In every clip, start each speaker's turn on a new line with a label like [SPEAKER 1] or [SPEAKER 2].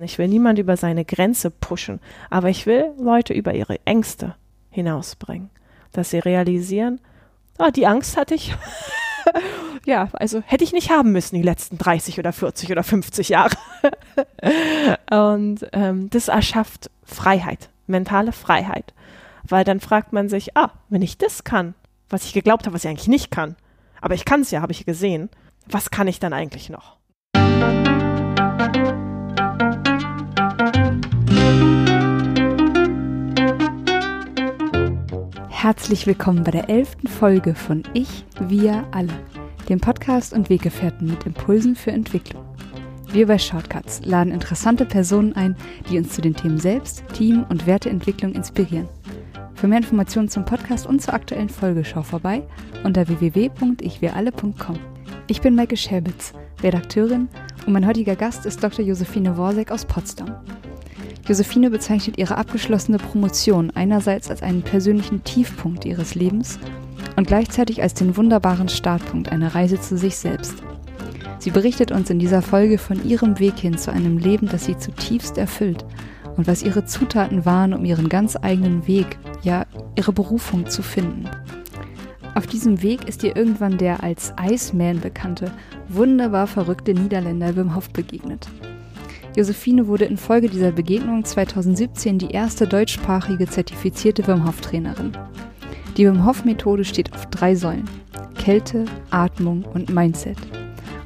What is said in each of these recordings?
[SPEAKER 1] Ich will niemand über seine Grenze pushen, aber ich will Leute über ihre Ängste hinausbringen, dass sie realisieren, ah, die Angst hatte ich. ja, also hätte ich nicht haben müssen die letzten 30 oder 40 oder 50 Jahre. Und ähm, das erschafft Freiheit, mentale Freiheit. Weil dann fragt man sich, ah, wenn ich das kann, was ich geglaubt habe, was ich eigentlich nicht kann, aber ich kann es ja, habe ich gesehen, was kann ich dann eigentlich noch?
[SPEAKER 2] Herzlich willkommen bei der elften Folge von Ich, Wir, Alle, dem Podcast und Weggefährten mit Impulsen für Entwicklung. Wir bei Shortcuts laden interessante Personen ein, die uns zu den Themen Selbst, Team und Werteentwicklung inspirieren. Für mehr Informationen zum Podcast und zur aktuellen Folge schau vorbei unter www.ichwiralle.com. Ich bin Maike Schäbitz, Redakteurin und mein heutiger Gast ist Dr. Josephine Worsek aus Potsdam. Josephine bezeichnet ihre abgeschlossene Promotion einerseits als einen persönlichen Tiefpunkt ihres Lebens und gleichzeitig als den wunderbaren Startpunkt einer Reise zu sich selbst. Sie berichtet uns in dieser Folge von ihrem Weg hin zu einem Leben, das sie zutiefst erfüllt und was ihre Zutaten waren, um ihren ganz eigenen Weg, ja ihre Berufung zu finden. Auf diesem Weg ist ihr irgendwann der als Iceman bekannte, wunderbar verrückte Niederländer Wim Hof begegnet. Josephine wurde infolge dieser Begegnung 2017 die erste deutschsprachige zertifizierte Wim Hof Trainerin. Die Wim Hof Methode steht auf drei Säulen: Kälte, Atmung und Mindset.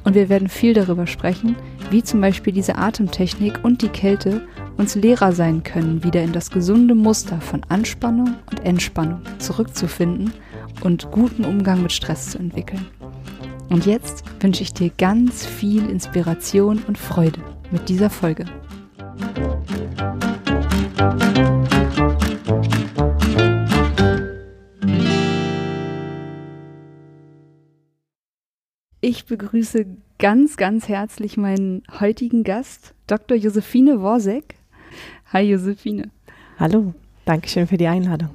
[SPEAKER 2] Und wir werden viel darüber sprechen, wie zum Beispiel diese Atemtechnik und die Kälte uns Lehrer sein können, wieder in das gesunde Muster von Anspannung und Entspannung zurückzufinden und guten Umgang mit Stress zu entwickeln. Und jetzt wünsche ich dir ganz viel Inspiration und Freude mit dieser Folge. Ich begrüße ganz, ganz herzlich meinen heutigen Gast, Dr. Josephine Worsek. Hi Josephine.
[SPEAKER 1] Hallo, danke schön für die Einladung.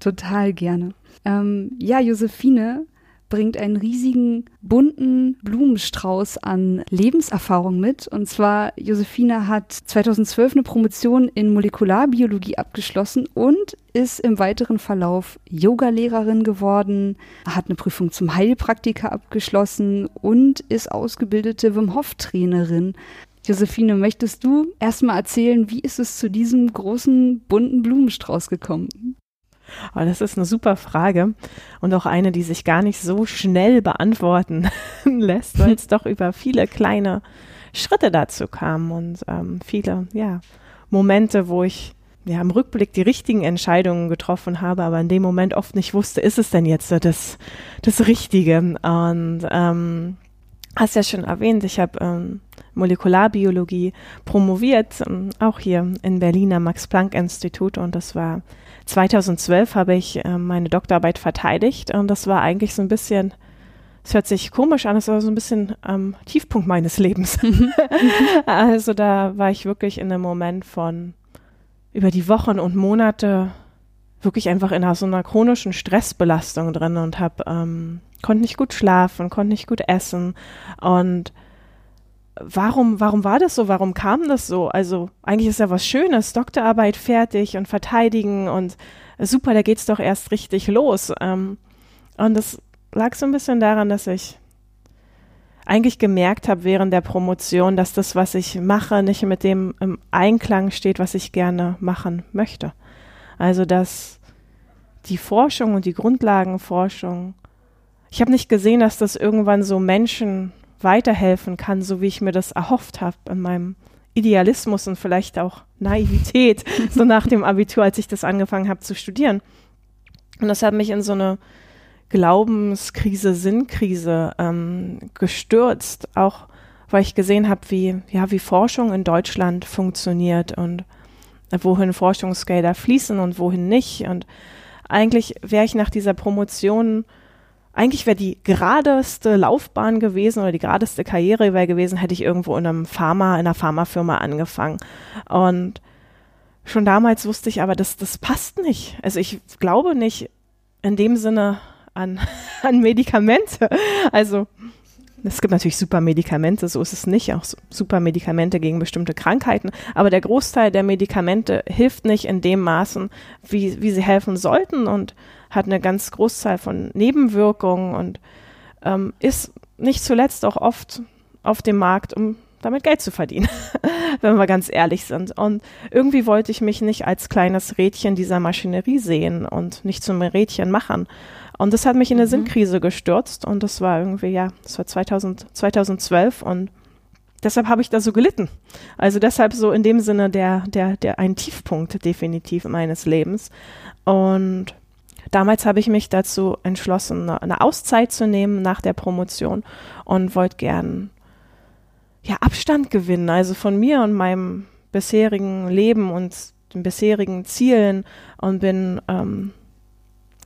[SPEAKER 2] Total gerne. Ähm, ja, Josephine bringt einen riesigen, bunten Blumenstrauß an Lebenserfahrung mit. Und zwar, Josephine hat 2012 eine Promotion in Molekularbiologie abgeschlossen und ist im weiteren Verlauf Yogalehrerin geworden, hat eine Prüfung zum Heilpraktiker abgeschlossen und ist ausgebildete Wim Hof Trainerin. Josephine, möchtest du erstmal erzählen, wie ist es zu diesem großen bunten Blumenstrauß gekommen?
[SPEAKER 1] Oh, das ist eine super Frage und auch eine, die sich gar nicht so schnell beantworten lässt, weil es doch über viele kleine Schritte dazu kam und ähm, viele ja, Momente, wo ich ja, im Rückblick die richtigen Entscheidungen getroffen habe, aber in dem Moment oft nicht wusste, ist es denn jetzt das, das Richtige? Und ähm, hast ja schon erwähnt, ich habe ähm, Molekularbiologie promoviert, ähm, auch hier in Berliner Max-Planck-Institut und das war 2012 habe ich äh, meine Doktorarbeit verteidigt und das war eigentlich so ein bisschen, es hört sich komisch an, es war so ein bisschen ähm, Tiefpunkt meines Lebens. also da war ich wirklich in einem Moment von über die Wochen und Monate wirklich einfach in so einer chronischen Stressbelastung drin und habe ähm, konnte nicht gut schlafen, konnte nicht gut essen und warum, warum war das so? Warum kam das so? Also eigentlich ist ja was Schönes, Doktorarbeit fertig und verteidigen und super, da geht's doch erst richtig los. Ähm, und das lag so ein bisschen daran, dass ich eigentlich gemerkt habe während der Promotion, dass das, was ich mache, nicht mit dem im Einklang steht, was ich gerne machen möchte. Also dass die Forschung und die Grundlagenforschung, ich habe nicht gesehen, dass das irgendwann so Menschen weiterhelfen kann, so wie ich mir das erhofft habe in meinem Idealismus und vielleicht auch Naivität, so nach dem Abitur, als ich das angefangen habe zu studieren. Und das hat mich in so eine Glaubenskrise, Sinnkrise ähm, gestürzt, auch weil ich gesehen habe, wie, ja, wie Forschung in Deutschland funktioniert und wohin Forschungsgelder fließen und wohin nicht. Und eigentlich wäre ich nach dieser Promotion eigentlich wäre die geradeste Laufbahn gewesen oder die geradeste Karriere wäre gewesen, hätte ich irgendwo in einem Pharma, in einer Pharmafirma angefangen. Und schon damals wusste ich aber, dass das passt nicht. Also ich glaube nicht in dem Sinne an, an Medikamente. Also es gibt natürlich super Medikamente, so ist es nicht, auch super Medikamente gegen bestimmte Krankheiten, aber der Großteil der Medikamente hilft nicht in dem Maßen, wie, wie sie helfen sollten und hat eine ganz Großzahl von Nebenwirkungen und ähm, ist nicht zuletzt auch oft auf dem Markt, um damit Geld zu verdienen, wenn wir ganz ehrlich sind. Und irgendwie wollte ich mich nicht als kleines Rädchen dieser Maschinerie sehen und nicht zum Rädchen machen. Und das hat mich in eine mhm. Sinnkrise gestürzt und das war irgendwie, ja, das war 2000, 2012 und deshalb habe ich da so gelitten. Also deshalb so in dem Sinne der, der, der ein Tiefpunkt definitiv meines Lebens. Und damals habe ich mich dazu entschlossen, eine Auszeit zu nehmen nach der Promotion und wollte gern ja, Abstand gewinnen, also von mir und meinem bisherigen Leben und den bisherigen Zielen und bin ähm,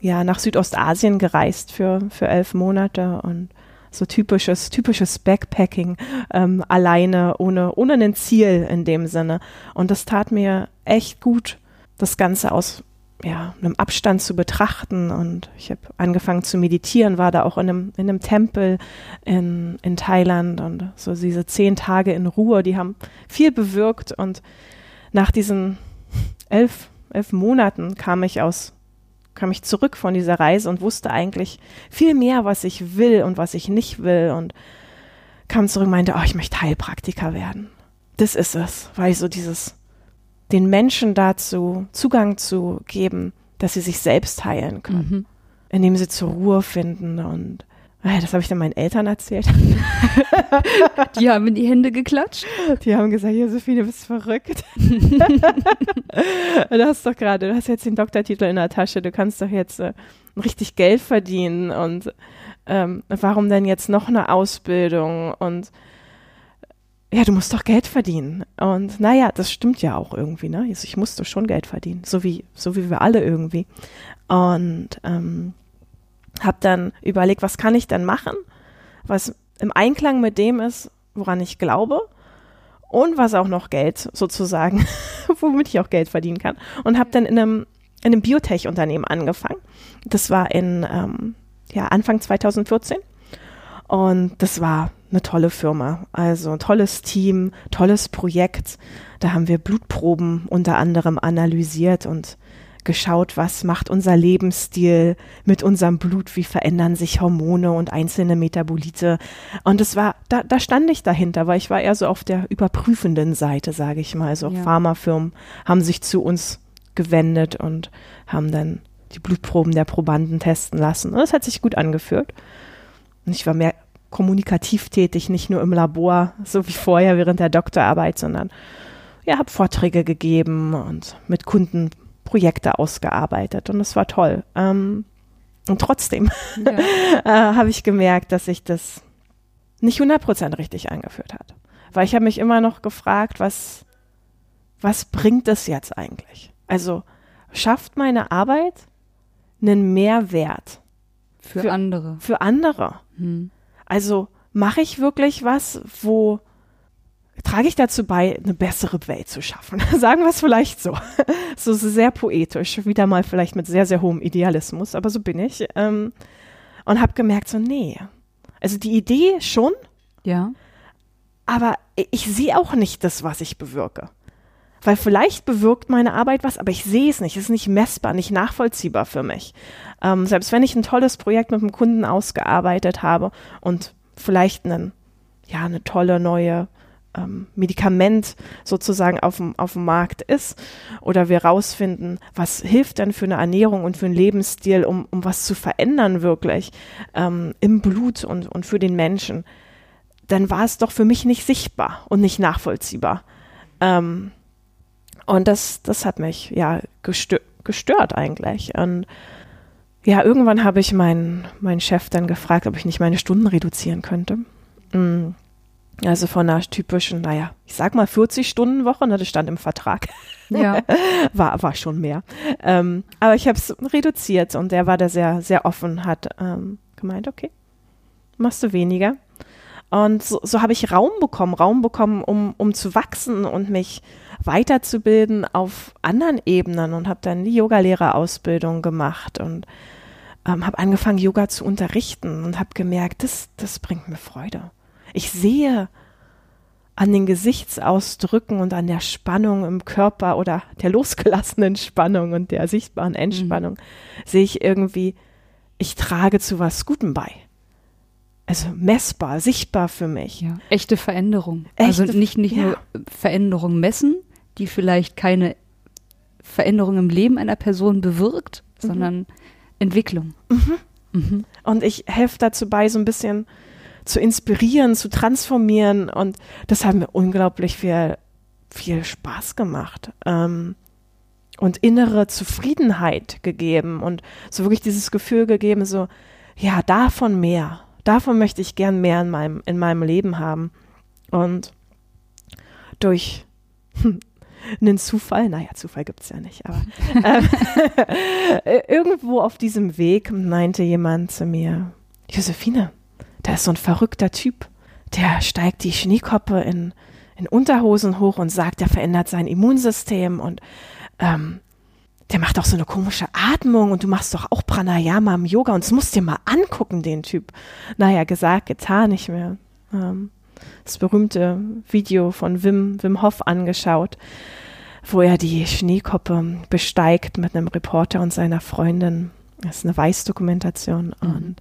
[SPEAKER 1] ja nach Südostasien gereist für, für elf Monate und so typisches, typisches Backpacking, ähm, alleine, ohne, ohne ein Ziel in dem Sinne. Und das tat mir echt gut, das Ganze aus ja, einem Abstand zu betrachten. Und ich habe angefangen zu meditieren, war da auch in einem, in einem Tempel in, in Thailand und so diese zehn Tage in Ruhe, die haben viel bewirkt. Und nach diesen elf, elf Monaten kam ich aus kam ich zurück von dieser Reise und wusste eigentlich viel mehr, was ich will und was ich nicht will und kam zurück und meinte, oh, ich möchte Heilpraktiker werden. Das ist es, weil ich so dieses den Menschen dazu Zugang zu geben, dass sie sich selbst heilen können, mhm. indem sie zur Ruhe finden und ah das habe ich dann meinen Eltern erzählt.
[SPEAKER 2] Die haben in die Hände geklatscht.
[SPEAKER 1] Die haben gesagt, Josephine, du bist verrückt. du hast doch gerade, du hast jetzt den Doktortitel in der Tasche, du kannst doch jetzt äh, richtig Geld verdienen und ähm, warum denn jetzt noch eine Ausbildung und ja, du musst doch Geld verdienen. Und naja, das stimmt ja auch irgendwie, ne? Also ich musste schon Geld verdienen, so wie, so wie wir alle irgendwie. Und ähm, habe dann überlegt, was kann ich denn machen, was im Einklang mit dem ist, woran ich glaube und was auch noch Geld sozusagen, womit ich auch Geld verdienen kann. Und habe dann in einem, in einem Biotech-Unternehmen angefangen. Das war in ähm, ja, Anfang 2014. Und das war eine tolle Firma. Also ein tolles Team, tolles Projekt. Da haben wir Blutproben unter anderem analysiert und geschaut, was macht unser Lebensstil mit unserem Blut, wie verändern sich Hormone und einzelne Metabolite. Und es war, da, da stand ich dahinter, weil ich war eher so auf der überprüfenden Seite, sage ich mal. Also ja. Pharmafirmen haben sich zu uns gewendet und haben dann die Blutproben der Probanden testen lassen. Und das hat sich gut angeführt. Und ich war mehr kommunikativ tätig, nicht nur im Labor, so wie vorher während der Doktorarbeit, sondern ja, habe Vorträge gegeben und mit Kunden Projekte ausgearbeitet und das war toll. Ähm, und trotzdem ja. äh, habe ich gemerkt, dass sich das nicht 100% richtig angeführt hat. Weil ich habe mich immer noch gefragt, was, was bringt es jetzt eigentlich? Also schafft meine Arbeit einen Mehrwert
[SPEAKER 2] für, für andere?
[SPEAKER 1] Für andere. Hm. Also mache ich wirklich was, wo trage ich dazu bei, eine bessere Welt zu schaffen. Sagen wir es vielleicht so. so sehr poetisch, wieder mal vielleicht mit sehr, sehr hohem Idealismus, aber so bin ich. Ähm, und habe gemerkt, so, nee. Also die Idee schon.
[SPEAKER 2] Ja.
[SPEAKER 1] Aber ich sehe auch nicht das, was ich bewirke. Weil vielleicht bewirkt meine Arbeit was, aber ich sehe es nicht. Es ist nicht messbar, nicht nachvollziehbar für mich. Ähm, selbst wenn ich ein tolles Projekt mit einem Kunden ausgearbeitet habe und vielleicht einen, ja, eine tolle neue ähm, Medikament sozusagen auf dem, auf dem Markt ist oder wir rausfinden, was hilft denn für eine Ernährung und für einen Lebensstil, um, um was zu verändern wirklich ähm, im Blut und, und für den Menschen, dann war es doch für mich nicht sichtbar und nicht nachvollziehbar. Ähm, und das, das hat mich ja gestört, gestört eigentlich. Und ja, irgendwann habe ich meinen, meinen Chef dann gefragt, ob ich nicht meine Stunden reduzieren könnte. Mm. Also von einer typischen, naja, ich sag mal 40-Stunden-Woche, ne, das stand im Vertrag.
[SPEAKER 2] Ja.
[SPEAKER 1] war, war schon mehr. Ähm, aber ich habe es reduziert und der war da sehr, sehr offen, hat ähm, gemeint, okay, machst du weniger. Und so, so habe ich Raum bekommen, Raum bekommen, um, um zu wachsen und mich weiterzubilden auf anderen Ebenen und habe dann die Yogalehrerausbildung gemacht und ähm, habe angefangen, Yoga zu unterrichten und habe gemerkt, das, das bringt mir Freude. Ich sehe an den Gesichtsausdrücken und an der Spannung im Körper oder der losgelassenen Spannung und der sichtbaren Entspannung, mhm. sehe ich irgendwie, ich trage zu was Gutem bei. Also messbar, sichtbar für mich.
[SPEAKER 2] Ja. Echte Veränderung. Also Echte, also nicht, nicht ja. nur Veränderung messen, die vielleicht keine Veränderung im Leben einer Person bewirkt, mhm. sondern Entwicklung. Mhm.
[SPEAKER 1] Mhm. Und ich helfe dazu bei, so ein bisschen zu inspirieren, zu transformieren. Und das hat mir unglaublich viel, viel Spaß gemacht. Ähm, und innere Zufriedenheit gegeben und so wirklich dieses Gefühl gegeben, so, ja, davon mehr. Davon möchte ich gern mehr in meinem, in meinem Leben haben. Und durch einen Zufall, naja, Zufall gibt es ja nicht, aber äh, irgendwo auf diesem Weg meinte jemand zu mir, Josephine, da ist so ein verrückter Typ, der steigt die Schneekoppe in, in Unterhosen hoch und sagt, der verändert sein Immunsystem und ähm, der macht auch so eine komische Atmung und du machst doch auch Pranayama im Yoga und das musst dir mal angucken, den Typ. Naja, gesagt, getan, nicht mehr. Ähm, das berühmte Video von Wim, Wim Hof angeschaut, wo er die Schneekoppe besteigt mit einem Reporter und seiner Freundin. Das ist eine Weißdokumentation. Mhm. Und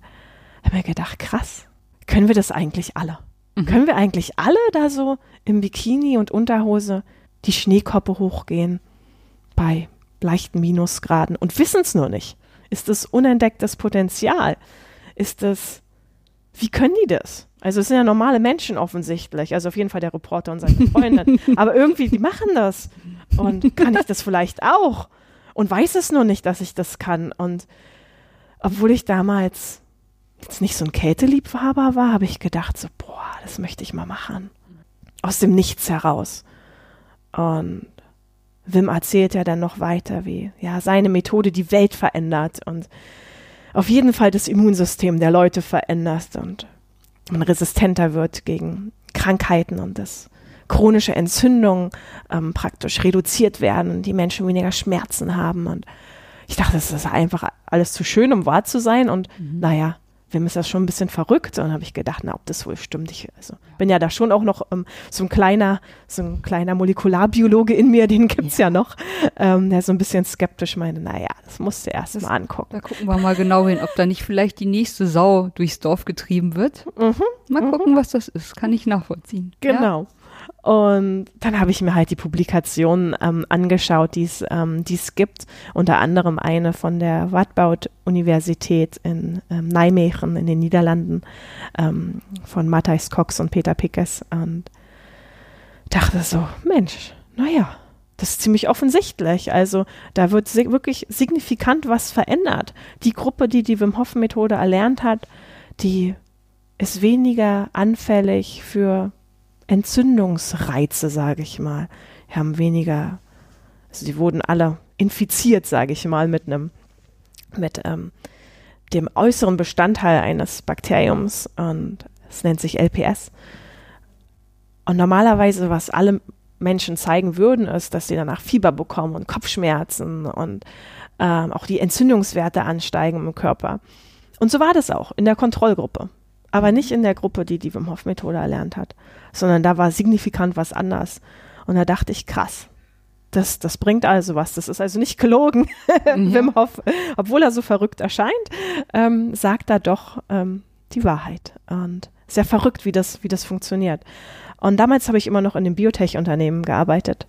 [SPEAKER 1] habe mir gedacht, krass, können wir das eigentlich alle? Mhm. Können wir eigentlich alle da so im Bikini und Unterhose die Schneekoppe hochgehen bei leichten Minusgraden und wissen es nur nicht? Ist das unentdecktes Potenzial? Ist das, wie können die das? Also es sind ja normale Menschen offensichtlich, also auf jeden Fall der Reporter und seine Freundin. Aber irgendwie, die machen das. Und kann ich das vielleicht auch? Und weiß es nur nicht, dass ich das kann. Und obwohl ich damals jetzt nicht so ein Kälteliebhaber war, habe ich gedacht, so, boah, das möchte ich mal machen. Aus dem Nichts heraus. Und Wim erzählt ja dann noch weiter, wie ja seine Methode die Welt verändert und auf jeden Fall das Immunsystem der Leute verändert und man resistenter wird gegen Krankheiten und dass chronische Entzündungen ähm, praktisch reduziert werden und die Menschen weniger Schmerzen haben. Und ich dachte, das ist einfach alles zu schön, um wahr zu sein. Und mhm. naja, Wem ist das schon ein bisschen verrückt? Und dann habe ich gedacht, na, ob das wohl stimmt. Ich also, bin ja da schon auch noch ähm, so ein kleiner, so ein kleiner Molekularbiologe in mir, den gibt's ja, ja noch, ähm, der so ein bisschen skeptisch meinte, naja, das musst du erst das, mal angucken.
[SPEAKER 2] Da gucken wir mal genau hin, ob da nicht vielleicht die nächste Sau durchs Dorf getrieben wird. Mhm, mal mhm. gucken, was das ist. Kann ich nachvollziehen.
[SPEAKER 1] Genau. Ja? Und dann habe ich mir halt die Publikationen ähm, angeschaut, die ähm, es gibt. Unter anderem eine von der Radboud-Universität in ähm, Nijmegen in den Niederlanden ähm, von Matthijs Cox und Peter Pickes. Und dachte so, Mensch, naja, das ist ziemlich offensichtlich. Also da wird wirklich signifikant was verändert. Die Gruppe, die die Wim Hof Methode erlernt hat, die ist weniger anfällig für Entzündungsreize, sage ich mal. Haben weniger, also die wurden alle infiziert, sage ich mal, mit einem, mit ähm, dem äußeren Bestandteil eines Bakteriums und es nennt sich LPS. Und normalerweise, was alle Menschen zeigen würden, ist, dass sie danach Fieber bekommen und Kopfschmerzen und ähm, auch die Entzündungswerte ansteigen im Körper. Und so war das auch in der Kontrollgruppe aber nicht in der Gruppe, die die Wim Hof Methode erlernt hat, sondern da war signifikant was anders. Und da dachte ich, krass, das, das bringt also was. Das ist also nicht gelogen. Mhm. Wim Hof, obwohl er so verrückt erscheint, ähm, sagt da doch ähm, die Wahrheit. Und sehr verrückt, wie das, wie das funktioniert. Und damals habe ich immer noch in dem Biotech-Unternehmen gearbeitet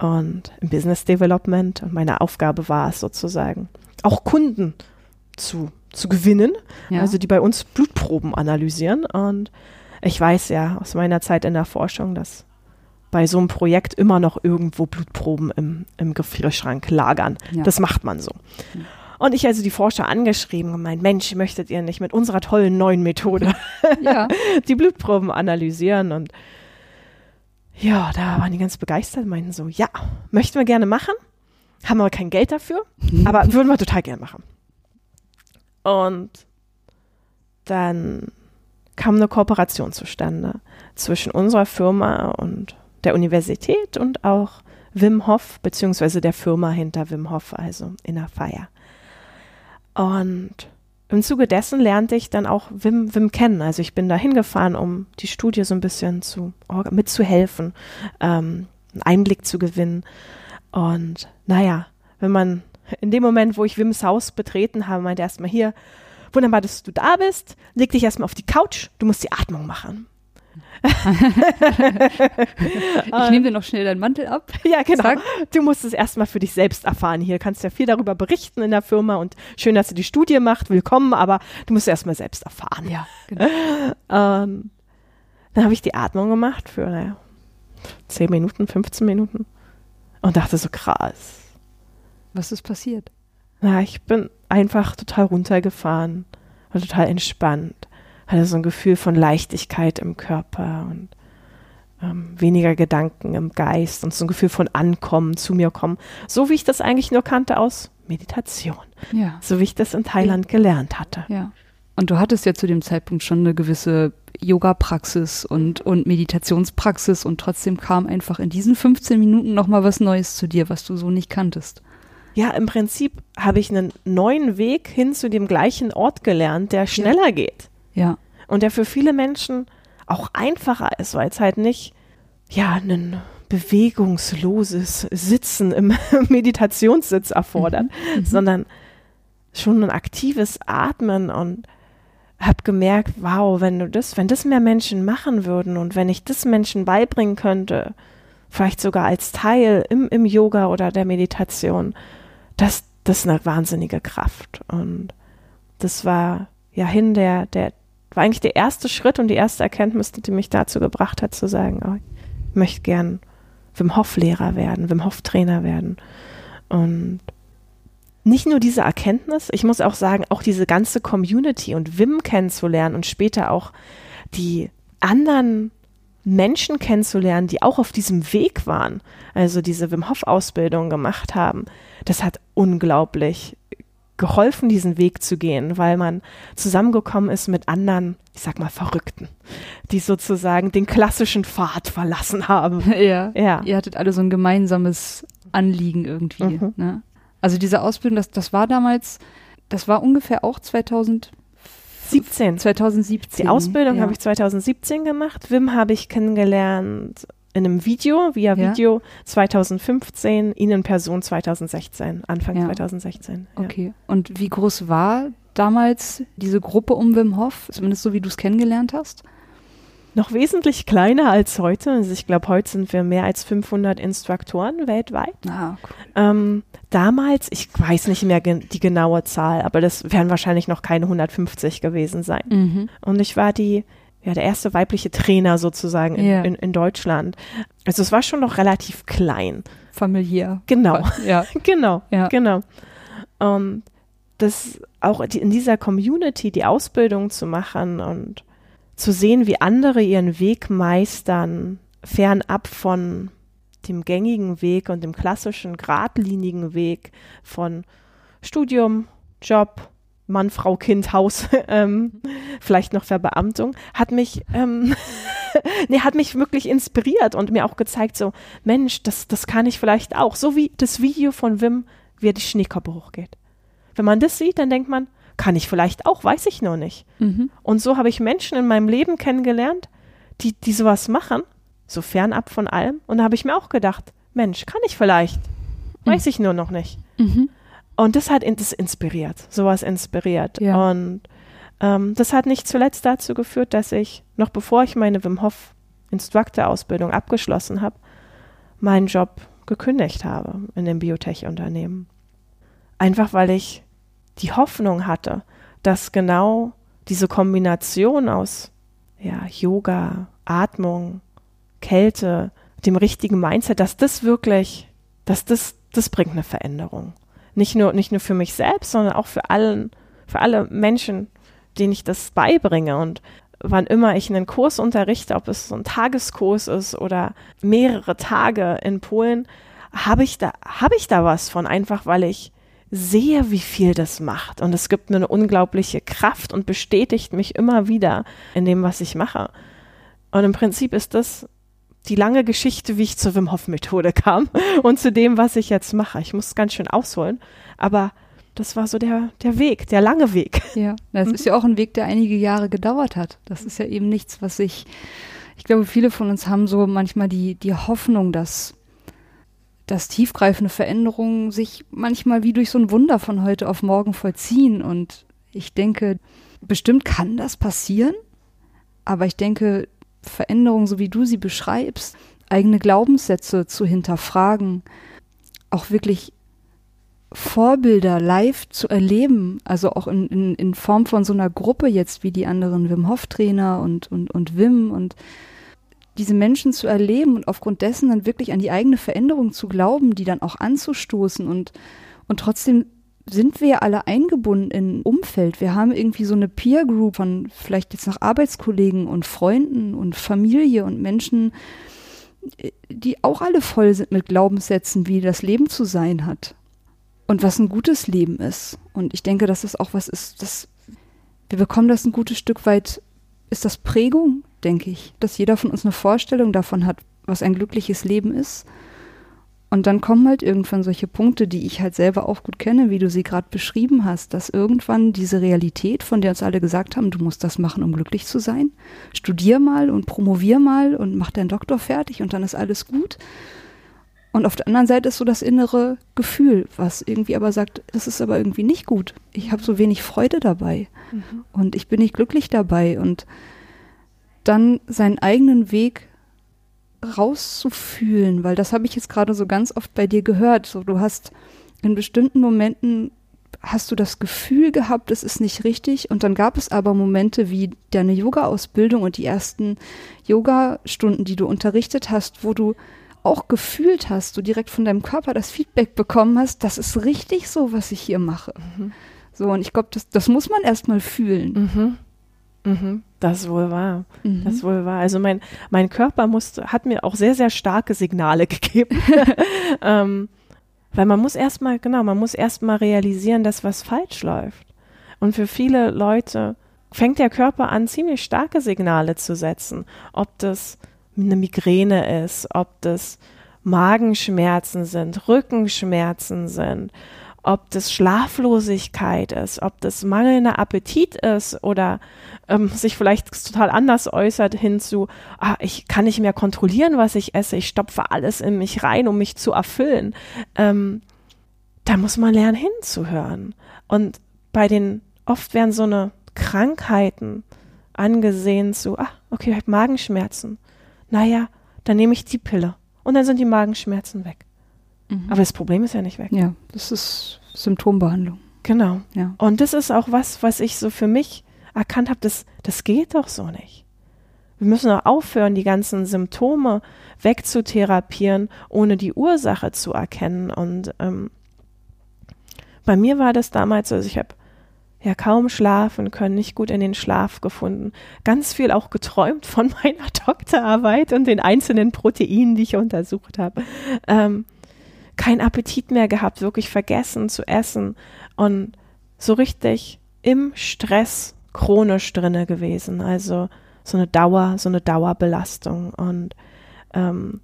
[SPEAKER 1] und im Business Development. Und meine Aufgabe war es sozusagen, auch Kunden zu zu gewinnen, ja. also die bei uns Blutproben analysieren. Und ich weiß ja aus meiner Zeit in der Forschung, dass bei so einem Projekt immer noch irgendwo Blutproben im, im Gefrierschrank lagern. Ja. Das macht man so. Und ich also die Forscher angeschrieben und meint, Mensch, möchtet ihr nicht mit unserer tollen neuen Methode ja. die Blutproben analysieren? Und ja, da waren die ganz begeistert, meinten so, ja, möchten wir gerne machen, haben aber kein Geld dafür, mhm. aber würden wir total gerne machen. Und dann kam eine Kooperation zustande zwischen unserer Firma und der Universität und auch Wim Hof, beziehungsweise der Firma hinter Wim Hof, also Inner Fire. Und im Zuge dessen lernte ich dann auch Wim, Wim kennen. Also ich bin da hingefahren, um die Studie so ein bisschen zu, mitzuhelfen, ähm, einen Einblick zu gewinnen. Und naja, wenn man in dem Moment, wo ich Wims Haus betreten habe, meinte erstmal hier, wunderbar, dass du da bist, leg dich erstmal auf die Couch, du musst die Atmung machen.
[SPEAKER 2] ich nehme dir noch schnell deinen Mantel ab.
[SPEAKER 1] Ja, genau. Zack. Du musst es erstmal für dich selbst erfahren. Hier kannst du ja viel darüber berichten in der Firma und schön, dass du die Studie macht. Willkommen, aber du musst es erstmal selbst erfahren.
[SPEAKER 2] Ja, genau.
[SPEAKER 1] ähm, dann habe ich die Atmung gemacht für naja, 10 Minuten, 15 Minuten und dachte so krass.
[SPEAKER 2] Was ist passiert?
[SPEAKER 1] Na, ich bin einfach total runtergefahren, war total entspannt hatte so ein Gefühl von Leichtigkeit im Körper und ähm, weniger Gedanken im Geist und so ein Gefühl von Ankommen, zu mir kommen. So wie ich das eigentlich nur kannte aus Meditation.
[SPEAKER 2] Ja.
[SPEAKER 1] So wie ich das in Thailand gelernt hatte.
[SPEAKER 2] Ja. Und du hattest ja zu dem Zeitpunkt schon eine gewisse Yoga-Praxis und, und Meditationspraxis und trotzdem kam einfach in diesen 15 Minuten nochmal was Neues zu dir, was du so nicht kanntest.
[SPEAKER 1] Ja, im Prinzip habe ich einen neuen Weg hin zu dem gleichen Ort gelernt, der schneller ja. geht.
[SPEAKER 2] Ja.
[SPEAKER 1] Und der für viele Menschen auch einfacher ist, weil es halt nicht, ja, ein bewegungsloses Sitzen im Meditationssitz erfordert, mhm. mhm. sondern schon ein aktives Atmen und habe gemerkt, wow, wenn du das, wenn das mehr Menschen machen würden und wenn ich das Menschen beibringen könnte, vielleicht sogar als Teil im, im Yoga oder der Meditation, das, das ist eine wahnsinnige Kraft. Und das war ja hin der, der, war eigentlich der erste Schritt und die erste Erkenntnis, die mich dazu gebracht hat, zu sagen, oh, ich möchte gern Wim Hof Lehrer werden, Wim Hof Trainer werden. Und nicht nur diese Erkenntnis, ich muss auch sagen, auch diese ganze Community und Wim kennenzulernen und später auch die anderen Menschen kennenzulernen, die auch auf diesem Weg waren, also diese Wim Hof Ausbildung gemacht haben, das hat unglaublich geholfen, diesen Weg zu gehen, weil man zusammengekommen ist mit anderen, ich sag mal, Verrückten, die sozusagen den klassischen Pfad verlassen haben.
[SPEAKER 2] Ja. ja. Ihr hattet alle so ein gemeinsames Anliegen irgendwie. Mhm. Ne? Also diese Ausbildung, das, das war damals, das war ungefähr auch 2017. 2017.
[SPEAKER 1] Die Ausbildung ja. habe ich 2017 gemacht. Wim habe ich kennengelernt in einem Video, via ja. Video 2015, ihn in Person 2016, Anfang ja. 2016.
[SPEAKER 2] Ja. Okay. Und wie groß war damals diese Gruppe um Wim Hof, zumindest so wie du es kennengelernt hast?
[SPEAKER 1] Noch wesentlich kleiner als heute. Also ich glaube, heute sind wir mehr als 500 Instruktoren weltweit.
[SPEAKER 2] Ah,
[SPEAKER 1] cool. ähm, damals, ich weiß nicht mehr gen die genaue Zahl, aber das werden wahrscheinlich noch keine 150 gewesen sein.
[SPEAKER 2] Mhm.
[SPEAKER 1] Und ich war die ja, der erste weibliche Trainer sozusagen in, yeah. in, in, Deutschland. Also es war schon noch relativ klein.
[SPEAKER 2] Familiär.
[SPEAKER 1] Genau.
[SPEAKER 2] Ja.
[SPEAKER 1] genau.
[SPEAKER 2] Ja.
[SPEAKER 1] Genau. Um, ähm, das auch in dieser Community die Ausbildung zu machen und zu sehen, wie andere ihren Weg meistern, fernab von dem gängigen Weg und dem klassischen geradlinigen Weg von Studium, Job, Mann, Frau, Kind, Haus, ähm, vielleicht noch Verbeamtung, hat mich, ähm, nee, hat mich wirklich inspiriert und mir auch gezeigt, so, Mensch, das, das kann ich vielleicht auch. So wie das Video von Wim, wie er die Schneekoppe hochgeht. Wenn man das sieht, dann denkt man, kann ich vielleicht auch, weiß ich nur nicht.
[SPEAKER 2] Mhm.
[SPEAKER 1] Und so habe ich Menschen in meinem Leben kennengelernt, die, die sowas machen, so fernab von allem. Und da habe ich mir auch gedacht, Mensch, kann ich vielleicht, weiß mhm. ich nur noch nicht.
[SPEAKER 2] Mhm.
[SPEAKER 1] Und das hat das inspiriert, sowas inspiriert.
[SPEAKER 2] Ja.
[SPEAKER 1] Und ähm, das hat nicht zuletzt dazu geführt, dass ich, noch bevor ich meine Wim Hof Instructor-Ausbildung abgeschlossen habe, meinen Job gekündigt habe in dem Biotech-Unternehmen. Einfach weil ich die Hoffnung hatte, dass genau diese Kombination aus ja, Yoga, Atmung, Kälte, dem richtigen Mindset, dass das wirklich, dass das, das bringt eine Veränderung nicht nur, nicht nur für mich selbst, sondern auch für allen, für alle Menschen, denen ich das beibringe. Und wann immer ich einen Kurs unterrichte, ob es so ein Tageskurs ist oder mehrere Tage in Polen, habe ich da, habe ich da was von, einfach weil ich sehe, wie viel das macht. Und es gibt mir eine unglaubliche Kraft und bestätigt mich immer wieder in dem, was ich mache. Und im Prinzip ist das die lange Geschichte, wie ich zur Wim Hof Methode kam und zu dem, was ich jetzt mache. Ich muss ganz schön ausholen, aber das war so der, der Weg, der lange Weg.
[SPEAKER 2] Ja, das mhm. ist ja auch ein Weg, der einige Jahre gedauert hat. Das ist ja eben nichts, was ich, ich glaube, viele von uns haben so manchmal die, die Hoffnung, dass, dass tiefgreifende Veränderungen sich manchmal wie durch so ein Wunder von heute auf morgen vollziehen. Und ich denke, bestimmt kann das passieren, aber ich denke, Veränderungen, so wie du sie beschreibst, eigene Glaubenssätze zu hinterfragen, auch wirklich Vorbilder live zu erleben, also auch in, in, in Form von so einer Gruppe jetzt wie die anderen Wim Hof Trainer und, und, und Wim und diese Menschen zu erleben und aufgrund dessen dann wirklich an die eigene Veränderung zu glauben, die dann auch anzustoßen und, und trotzdem sind wir ja alle eingebunden in ein Umfeld. Wir haben irgendwie so eine Peer Group von vielleicht jetzt nach Arbeitskollegen und Freunden und Familie und Menschen, die auch alle voll sind mit Glaubenssätzen, wie das Leben zu sein hat und was ein gutes Leben ist. Und ich denke, dass das auch was ist, das wir bekommen das ein gutes Stück weit, ist das Prägung, denke ich, dass jeder von uns eine Vorstellung davon hat, was ein glückliches Leben ist. Und dann kommen halt irgendwann solche Punkte, die ich halt selber auch gut kenne, wie du sie gerade beschrieben hast, dass irgendwann diese Realität, von der uns alle gesagt haben, du musst das machen, um glücklich zu sein, studier mal und promovier mal und mach deinen Doktor fertig und dann ist alles gut. Und auf der anderen Seite ist so das innere Gefühl, was irgendwie aber sagt, das ist aber irgendwie nicht gut. Ich habe so wenig Freude dabei mhm. und ich bin nicht glücklich dabei und dann seinen eigenen Weg rauszufühlen, weil das habe ich jetzt gerade so ganz oft bei dir gehört. So, du hast in bestimmten Momenten hast du das Gefühl gehabt, es ist nicht richtig. Und dann gab es aber Momente wie deine Yoga-Ausbildung und die ersten Yoga-Stunden, die du unterrichtet hast, wo du auch gefühlt hast, du direkt von deinem Körper das Feedback bekommen hast, das ist richtig so, was ich hier mache. Mhm. So, und ich glaube, das, das muss man erstmal fühlen.
[SPEAKER 1] Mhm. Mhm, das wohl wahr. Mhm. Das wohl wahr. Also mein, mein Körper musste, hat mir auch sehr, sehr starke Signale gegeben. ähm, weil man muss erstmal, genau, man muss erstmal realisieren, dass was falsch läuft. Und für viele Leute fängt der Körper an, ziemlich starke Signale zu setzen. Ob das eine Migräne ist, ob das Magenschmerzen sind, Rückenschmerzen sind, ob das Schlaflosigkeit ist, ob das mangelnder Appetit ist oder ähm, sich vielleicht total anders äußert hinzu, ah, ich kann nicht mehr kontrollieren, was ich esse, ich stopfe alles in mich rein, um mich zu erfüllen. Ähm, da muss man lernen hinzuhören. Und bei den, oft werden so eine Krankheiten angesehen zu, ah, okay, ich habe Magenschmerzen. Naja, dann nehme ich die Pille. Und dann sind die Magenschmerzen weg. Mhm. Aber das Problem ist ja nicht weg.
[SPEAKER 2] Ja, das ist Symptombehandlung.
[SPEAKER 1] Genau. Ja. Und das ist auch was, was ich so für mich erkannt habe, das, das geht doch so nicht. Wir müssen auch aufhören, die ganzen Symptome wegzutherapieren, ohne die Ursache zu erkennen. Und ähm, bei mir war das damals so, also ich habe ja kaum schlafen können, nicht gut in den Schlaf gefunden, ganz viel auch geträumt von meiner Doktorarbeit und den einzelnen Proteinen, die ich untersucht habe. Ähm, kein Appetit mehr gehabt, wirklich vergessen zu essen und so richtig im Stress chronisch drinne gewesen. Also so eine Dauer, so eine Dauerbelastung. Und ähm,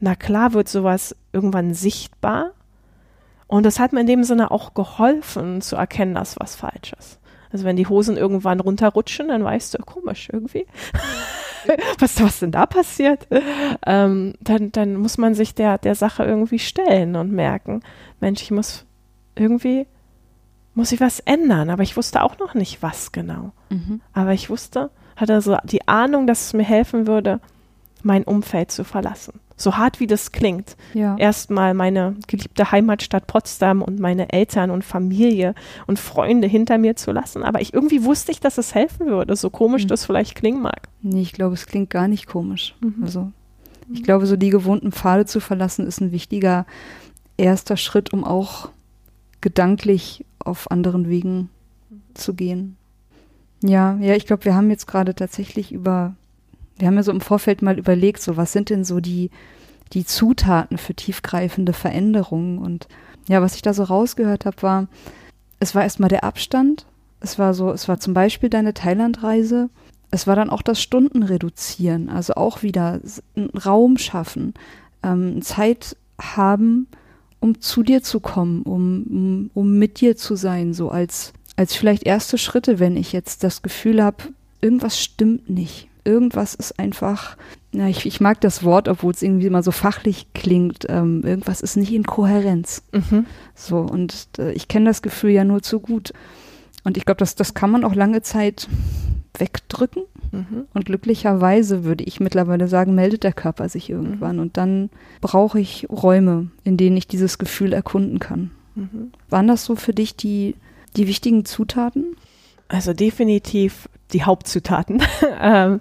[SPEAKER 1] na klar wird sowas irgendwann sichtbar. Und das hat mir in dem Sinne auch geholfen zu erkennen, dass was falsch ist. Also wenn die Hosen irgendwann runterrutschen, dann weißt du, komisch irgendwie. was, was denn da passiert? Ähm, dann, dann muss man sich der, der Sache irgendwie stellen und merken, Mensch, ich muss irgendwie muss ich was ändern, aber ich wusste auch noch nicht, was genau. Mhm. Aber ich wusste, hatte so die Ahnung, dass es mir helfen würde, mein Umfeld zu verlassen. So hart wie das klingt. Ja. Erstmal meine geliebte Heimatstadt Potsdam und meine Eltern und Familie und Freunde hinter mir zu lassen. Aber ich irgendwie wusste ich, dass es helfen würde, so komisch mhm. das vielleicht klingen mag.
[SPEAKER 2] Nee, ich glaube, es klingt gar nicht komisch. Mhm. Also ich glaube, so die gewohnten Pfade zu verlassen, ist ein wichtiger erster Schritt, um auch gedanklich auf anderen Wegen zu gehen. Ja, ja, ich glaube, wir haben jetzt gerade tatsächlich über, wir haben ja so im Vorfeld mal überlegt, so was sind denn so die, die Zutaten für tiefgreifende Veränderungen? Und ja, was ich da so rausgehört habe, war, es war erstmal der Abstand, es war so, es war zum Beispiel deine Thailandreise, es war dann auch das Stunden reduzieren, also auch wieder einen Raum schaffen, ähm, Zeit haben, um zu dir zu kommen, um, um, um mit dir zu sein, so als, als vielleicht erste Schritte, wenn ich jetzt das Gefühl habe, irgendwas stimmt nicht. Irgendwas ist einfach, ja, ich, ich mag das Wort, obwohl es irgendwie immer so fachlich klingt, ähm, irgendwas ist nicht in Kohärenz. Mhm. So, und äh, ich kenne das Gefühl ja nur zu gut. Und ich glaube, das, das kann man auch lange Zeit wegdrücken. Mhm. Und glücklicherweise würde ich mittlerweile sagen, meldet der Körper sich irgendwann. Mhm. Und dann brauche ich Räume, in denen ich dieses Gefühl erkunden kann. Mhm. Waren das so für dich die, die wichtigen Zutaten?
[SPEAKER 1] Also definitiv die Hauptzutaten. ähm,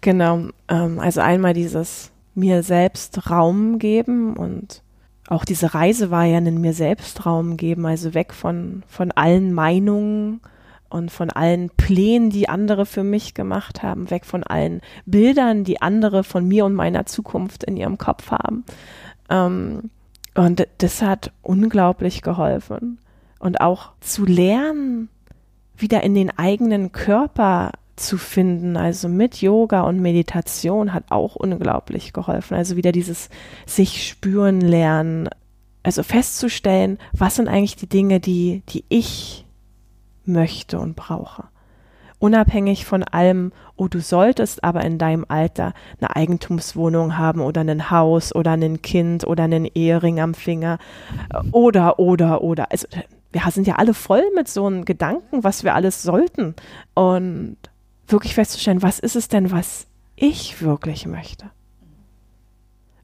[SPEAKER 1] genau. Ähm, also einmal dieses mir selbst Raum geben und auch diese Reise war ja in mir selbst Raum geben, also weg von, von allen Meinungen und von allen Plänen, die andere für mich gemacht haben, weg von allen Bildern, die andere von mir und meiner Zukunft in ihrem Kopf haben. Ähm, und das hat unglaublich geholfen. Und auch zu lernen, wieder in den eigenen Körper zu finden, also mit Yoga und Meditation hat auch unglaublich geholfen. Also wieder dieses sich spüren lernen, also festzustellen, was sind eigentlich die Dinge, die, die ich möchte und brauche. Unabhängig von allem, oh, du solltest aber in deinem Alter eine Eigentumswohnung haben oder ein Haus oder ein Kind oder einen Ehering am Finger oder, oder, oder. Also wir sind ja alle voll mit so einem Gedanken, was wir alles sollten. Und wirklich festzustellen, was ist es denn, was ich wirklich möchte?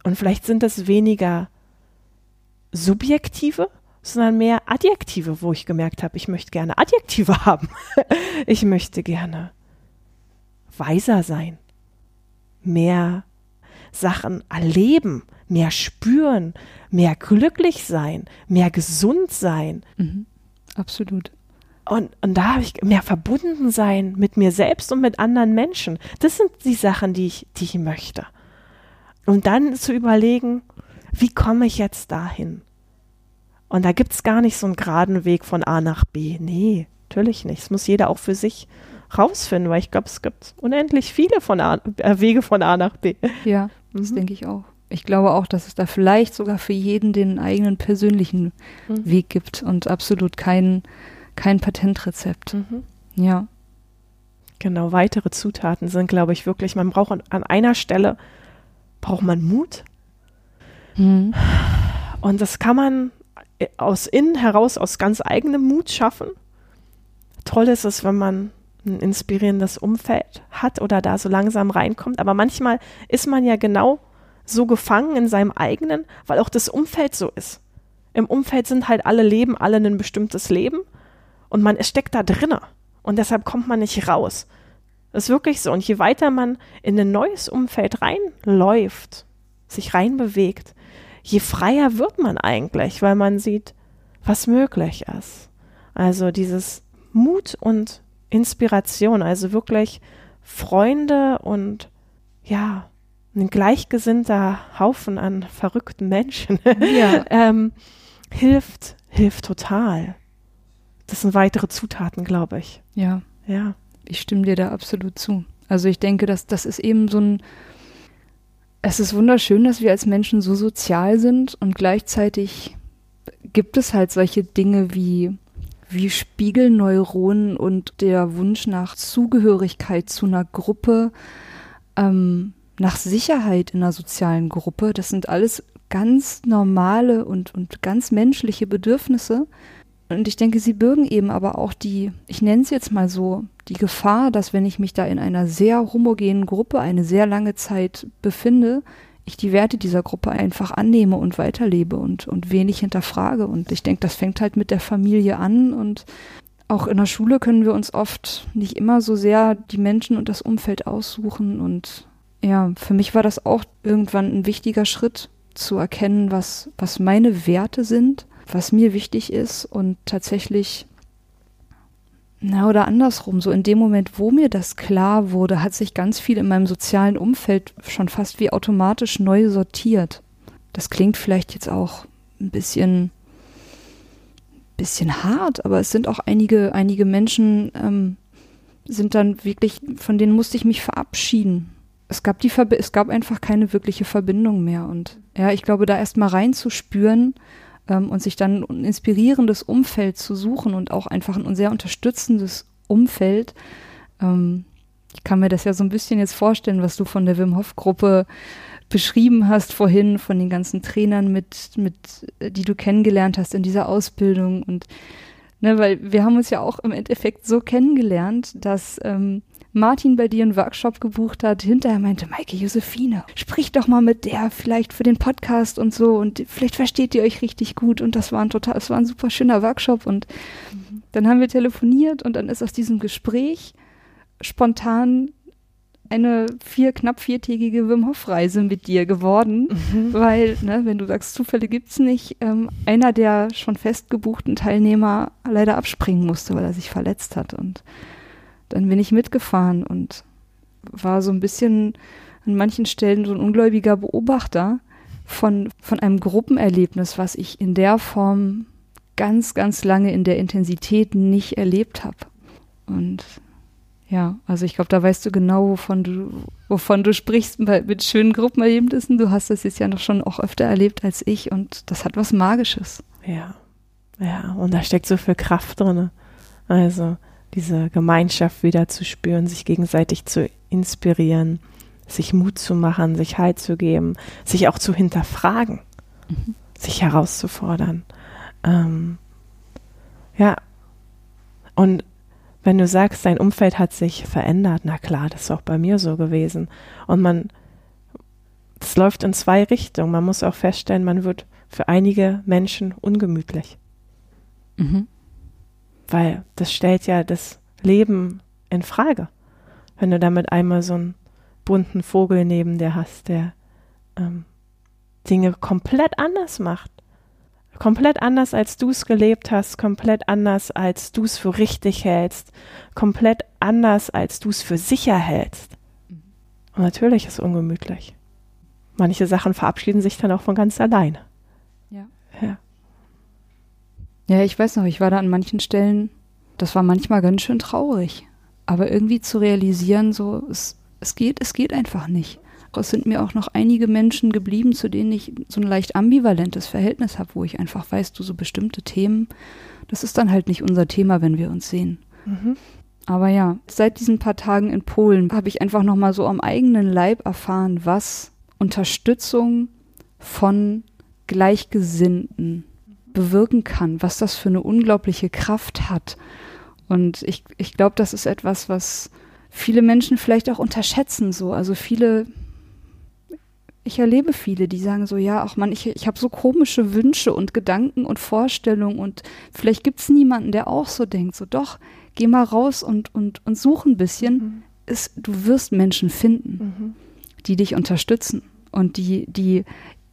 [SPEAKER 1] Und vielleicht sind das weniger subjektive, sondern mehr Adjektive, wo ich gemerkt habe, ich möchte gerne Adjektive haben. ich möchte gerne weiser sein, mehr Sachen erleben, mehr spüren, mehr glücklich sein, mehr gesund sein.
[SPEAKER 2] Mhm. Absolut.
[SPEAKER 1] Und, und da habe ich mehr verbunden sein mit mir selbst und mit anderen Menschen. Das sind die Sachen, die ich, die ich möchte. Und dann zu überlegen, wie komme ich jetzt dahin? Und da gibt es gar nicht so einen geraden Weg von A nach B. Nee, natürlich nicht. Das muss jeder auch für sich rausfinden, weil ich glaube, es gibt unendlich viele von A, äh, Wege von A nach B.
[SPEAKER 2] Ja, mhm. das denke ich auch. Ich glaube auch, dass es da vielleicht sogar für jeden den eigenen persönlichen mhm. Weg gibt und absolut kein, kein Patentrezept. Mhm. Ja.
[SPEAKER 1] Genau, weitere Zutaten sind, glaube ich, wirklich, man braucht an, an einer Stelle, braucht man Mut. Mhm. Und das kann man aus innen heraus, aus ganz eigenem Mut schaffen. Toll ist es, wenn man ein inspirierendes Umfeld hat oder da so langsam reinkommt. Aber manchmal ist man ja genau so gefangen in seinem eigenen, weil auch das Umfeld so ist. Im Umfeld sind halt alle Leben, alle ein bestimmtes Leben und man steckt da drinne und deshalb kommt man nicht raus. Das ist wirklich so. Und je weiter man in ein neues Umfeld reinläuft, sich reinbewegt, je freier wird man eigentlich, weil man sieht, was möglich ist. Also dieses Mut und Inspiration, also wirklich Freunde und ja, ein gleichgesinnter Haufen an verrückten Menschen ja. ähm, hilft, hilft total. Das sind weitere Zutaten, glaube ich.
[SPEAKER 2] Ja. Ja. Ich stimme dir da absolut zu. Also ich denke, dass das ist eben so ein, es ist wunderschön, dass wir als Menschen so sozial sind und gleichzeitig gibt es halt solche Dinge wie, wie Spiegelneuronen und der Wunsch nach Zugehörigkeit zu einer Gruppe, ähm, nach Sicherheit in einer sozialen Gruppe. Das sind alles ganz normale und, und ganz menschliche Bedürfnisse. Und ich denke, sie bürgen eben aber auch die, ich nenne es jetzt mal so, die Gefahr, dass wenn ich mich da in einer sehr homogenen Gruppe eine sehr lange Zeit befinde, ich die Werte dieser Gruppe einfach annehme und weiterlebe und, und wenig hinterfrage. Und ich denke, das fängt halt mit der Familie an und auch in der Schule können wir uns oft nicht immer so sehr die Menschen und das Umfeld aussuchen und ja, für mich war das auch irgendwann ein wichtiger Schritt zu erkennen, was, was meine Werte sind, was mir wichtig ist und tatsächlich, na oder andersrum, so in dem Moment, wo mir das klar wurde, hat sich ganz viel in meinem sozialen Umfeld schon fast wie automatisch neu sortiert. Das klingt vielleicht jetzt auch ein bisschen, bisschen hart, aber es sind auch einige, einige Menschen, ähm, sind dann wirklich, von denen musste ich mich verabschieden es gab die Verbi es gab einfach keine wirkliche Verbindung mehr und ja, ich glaube, da erst mal reinzuspüren, ähm, und sich dann ein inspirierendes Umfeld zu suchen und auch einfach ein sehr unterstützendes Umfeld. Ähm, ich kann mir das ja so ein bisschen jetzt vorstellen, was du von der Wim Hof Gruppe beschrieben hast vorhin, von den ganzen Trainern mit, mit, die du kennengelernt hast in dieser Ausbildung und ne, weil wir haben uns ja auch im Endeffekt so kennengelernt, dass ähm, Martin bei dir einen Workshop gebucht hat, hinterher meinte, Maike Josephine, sprich doch mal mit der vielleicht für den Podcast und so und vielleicht versteht ihr euch richtig gut und das war ein total, es war ein super schöner Workshop und mhm. dann haben wir telefoniert und dann ist aus diesem Gespräch spontan eine vier, knapp viertägige Wim Hof Reise mit dir geworden, mhm. weil, ne, wenn du sagst, Zufälle gibt's nicht, ähm, einer der schon fest gebuchten Teilnehmer leider abspringen musste, weil er sich verletzt hat und dann bin ich mitgefahren und war so ein bisschen an manchen Stellen so ein ungläubiger Beobachter von, von einem Gruppenerlebnis, was ich in der Form ganz, ganz lange in der Intensität nicht erlebt habe. Und ja, also ich glaube, da weißt du genau, wovon du, wovon du sprichst mit schönen Gruppenerlebnissen. Du hast das jetzt ja noch schon auch öfter erlebt als ich und das hat was Magisches.
[SPEAKER 1] Ja, ja, und da steckt so viel Kraft drin. Also diese Gemeinschaft wieder zu spüren, sich gegenseitig zu inspirieren, sich Mut zu machen, sich Halt zu geben, sich auch zu hinterfragen, mhm. sich herauszufordern. Ähm, ja, und wenn du sagst, dein Umfeld hat sich verändert, na klar, das ist auch bei mir so gewesen. Und man, es läuft in zwei Richtungen. Man muss auch feststellen, man wird für einige Menschen ungemütlich. Mhm. Weil das stellt ja das Leben in Frage. Wenn du damit einmal so einen bunten Vogel neben dir hast, der ähm, Dinge komplett anders macht komplett anders, als du es gelebt hast, komplett anders, als du es für richtig hältst, komplett anders, als du es für sicher hältst. Und natürlich ist es ungemütlich. Manche Sachen verabschieden sich dann auch von ganz alleine.
[SPEAKER 2] Ja. Ja. Ja, ich weiß noch, ich war da an manchen Stellen, das war manchmal ganz schön traurig. Aber irgendwie zu realisieren, so, es, es geht, es geht einfach nicht es sind mir auch noch einige Menschen geblieben, zu denen ich so ein leicht ambivalentes Verhältnis habe, wo ich einfach weiß, du so bestimmte Themen, das ist dann halt nicht unser Thema, wenn wir uns sehen. Mhm. Aber ja, seit diesen paar Tagen in Polen habe ich einfach noch mal so am eigenen Leib erfahren, was Unterstützung von Gleichgesinnten bewirken kann, was das für eine unglaubliche Kraft hat. Und ich, ich glaube, das ist etwas, was viele Menschen vielleicht auch unterschätzen so. Also viele ich erlebe viele, die sagen so, ja, ach man, ich, ich habe so komische Wünsche und Gedanken und Vorstellungen und vielleicht gibt es niemanden, der auch so denkt. So, doch, geh mal raus und, und, und such ein bisschen. Mhm. Es, du wirst Menschen finden, mhm. die dich unterstützen und die, die,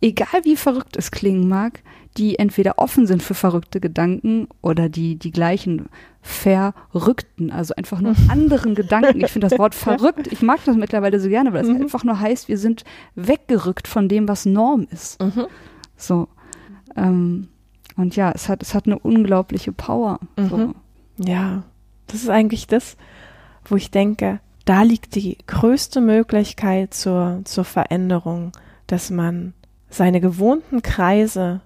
[SPEAKER 2] egal wie verrückt es klingen mag, die entweder offen sind für verrückte Gedanken oder die die gleichen verrückten, also einfach nur anderen Gedanken. Ich finde das Wort verrückt, ich mag das mittlerweile so gerne, weil es mhm. einfach nur heißt, wir sind weggerückt von dem, was Norm ist. Mhm. So. Ähm, und ja, es hat, es hat eine unglaubliche Power. Mhm. So.
[SPEAKER 1] Ja, das ist eigentlich das, wo ich denke, da liegt die größte Möglichkeit zur, zur Veränderung, dass man seine gewohnten Kreise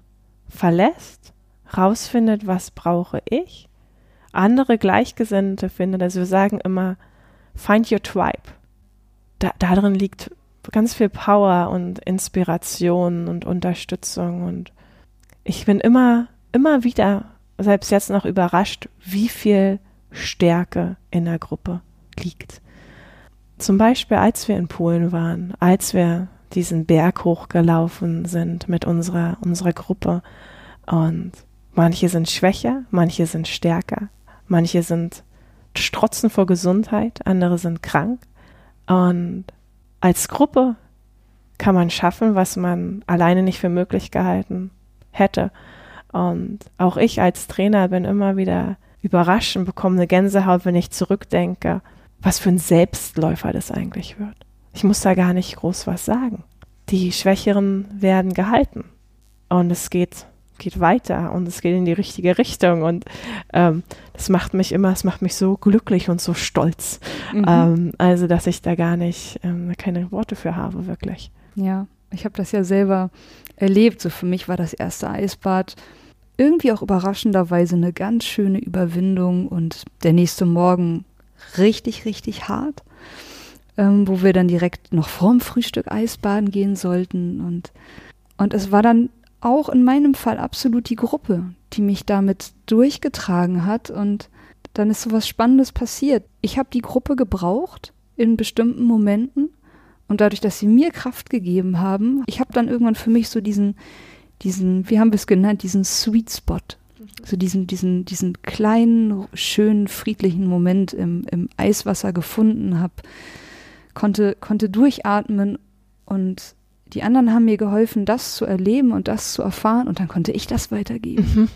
[SPEAKER 1] verlässt, rausfindet, was brauche ich, andere Gleichgesinnte findet. Also wir sagen immer, find your tribe. Da, darin liegt ganz viel Power und Inspiration und Unterstützung und ich bin immer, immer wieder, selbst jetzt noch überrascht, wie viel Stärke in der Gruppe liegt. Zum Beispiel, als wir in Polen waren, als wir diesen Berg hochgelaufen sind mit unserer, unserer Gruppe. Und manche sind schwächer, manche sind stärker, manche sind strotzen vor Gesundheit, andere sind krank. Und als Gruppe kann man schaffen, was man alleine nicht für möglich gehalten hätte. Und auch ich als Trainer bin immer wieder überrascht und bekomme eine Gänsehaut, wenn ich zurückdenke, was für ein Selbstläufer das eigentlich wird. Ich muss da gar nicht groß was sagen. Die Schwächeren werden gehalten. Und es geht, geht weiter und es geht in die richtige Richtung. Und ähm, das macht mich immer, es macht mich so glücklich und so stolz. Mhm. Ähm, also, dass ich da gar nicht, ähm, keine Worte für habe, wirklich.
[SPEAKER 2] Ja. Ich habe das ja selber erlebt. So für mich war das erste Eisbad irgendwie auch überraschenderweise eine ganz schöne Überwindung und der nächste Morgen richtig, richtig hart, ähm, wo wir dann direkt noch vorm Frühstück Eisbaden gehen sollten und, und es war dann auch in meinem Fall absolut die Gruppe, die mich damit durchgetragen hat und dann ist so was Spannendes passiert. Ich habe die Gruppe gebraucht in bestimmten Momenten und dadurch, dass sie mir Kraft gegeben haben, ich habe dann irgendwann für mich so diesen, diesen, wie haben wir es genannt, diesen Sweet Spot. So diesen, diesen, diesen kleinen, schönen, friedlichen Moment im, im Eiswasser gefunden habe, konnte, konnte durchatmen und die anderen haben mir geholfen, das zu erleben und das zu erfahren und dann konnte ich das weitergeben. Mhm.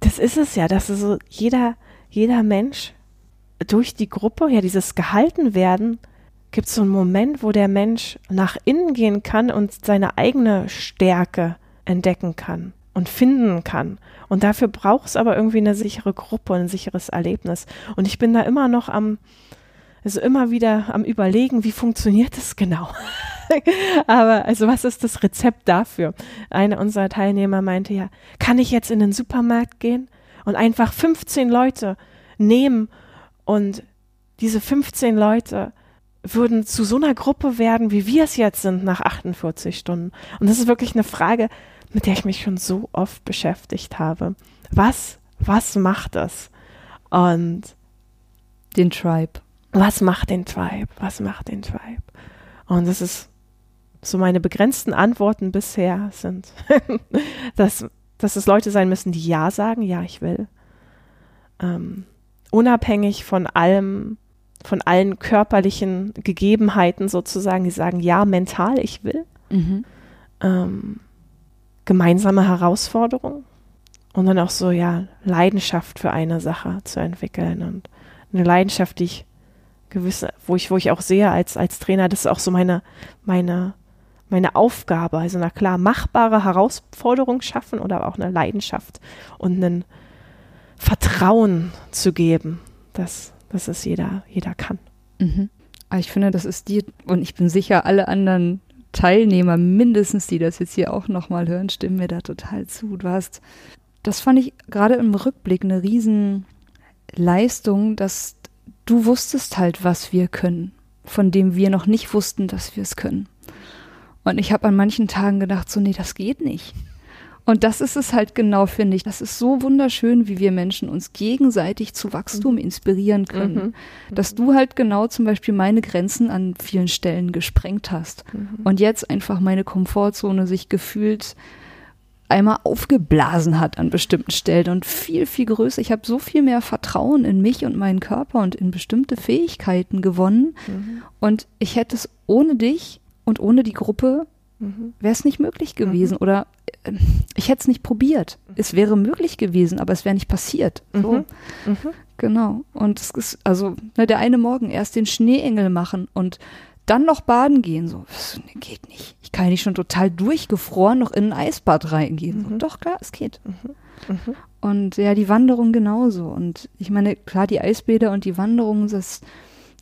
[SPEAKER 1] Das ist es ja, dass so jeder, jeder Mensch durch die Gruppe, ja, dieses gehalten werden, gibt es so einen Moment, wo der Mensch nach innen gehen kann und seine eigene Stärke entdecken kann und finden kann. Und dafür braucht es aber irgendwie eine sichere Gruppe, ein sicheres Erlebnis. Und ich bin da immer noch am, also immer wieder am überlegen, wie funktioniert das genau? aber also was ist das Rezept dafür? Einer unserer Teilnehmer meinte ja, kann ich jetzt in den Supermarkt gehen und einfach 15 Leute nehmen und diese 15 Leute würden zu so einer Gruppe werden, wie wir es jetzt sind nach 48 Stunden. Und das ist wirklich eine Frage, mit der ich mich schon so oft beschäftigt habe. Was, was macht das? Und
[SPEAKER 2] den Tribe.
[SPEAKER 1] Was macht den Tribe? Was macht den Tribe? Und das ist so meine begrenzten Antworten bisher sind, dass, dass es Leute sein müssen, die Ja sagen, ja, ich will. Ähm, unabhängig von allem, von allen körperlichen Gegebenheiten sozusagen, die sagen, ja, mental, ich will. Mhm. Ähm, gemeinsame Herausforderung und dann auch so, ja, Leidenschaft für eine Sache zu entwickeln und eine Leidenschaft, die ich gewisse, wo ich, wo ich auch sehe als, als Trainer, das ist auch so meine, meine, meine Aufgabe. Also, na klar, machbare Herausforderung schaffen oder auch eine Leidenschaft und ein Vertrauen zu geben, dass dass es jeder, jeder kann.
[SPEAKER 2] Mhm. Ich finde, das ist dir und ich bin sicher, alle anderen Teilnehmer mindestens, die das jetzt hier auch nochmal hören, stimmen mir da total zu. Du hast, das fand ich gerade im Rückblick eine Riesenleistung, dass du wusstest halt, was wir können, von dem wir noch nicht wussten, dass wir es können. Und ich habe an manchen Tagen gedacht, so, nee, das geht nicht. Und das ist es halt genau, finde ich. Das ist so wunderschön, wie wir Menschen uns gegenseitig zu Wachstum mhm. inspirieren können. Mhm. Dass du halt genau zum Beispiel meine Grenzen an vielen Stellen gesprengt hast. Mhm. Und jetzt einfach meine Komfortzone sich gefühlt einmal aufgeblasen hat an bestimmten Stellen und viel, viel größer. Ich habe so viel mehr Vertrauen in mich und meinen Körper und in bestimmte Fähigkeiten gewonnen. Mhm. Und ich hätte es ohne dich und ohne die Gruppe mhm. wäre es nicht möglich gewesen. Mhm. Oder äh, ich hätte es nicht probiert. Es wäre möglich gewesen, aber es wäre nicht passiert. So. Mhm. Mhm. Genau. Und es ist, also, ne, der eine Morgen erst den Schneeengel machen und dann noch baden gehen. So, das geht nicht. Ich kann ja nicht schon total durchgefroren noch in ein Eisbad reingehen. So, mhm. doch, klar, es geht. Mhm. Mhm. Und ja, die Wanderung genauso. Und ich meine, klar, die Eisbäder und die Wanderungen, das,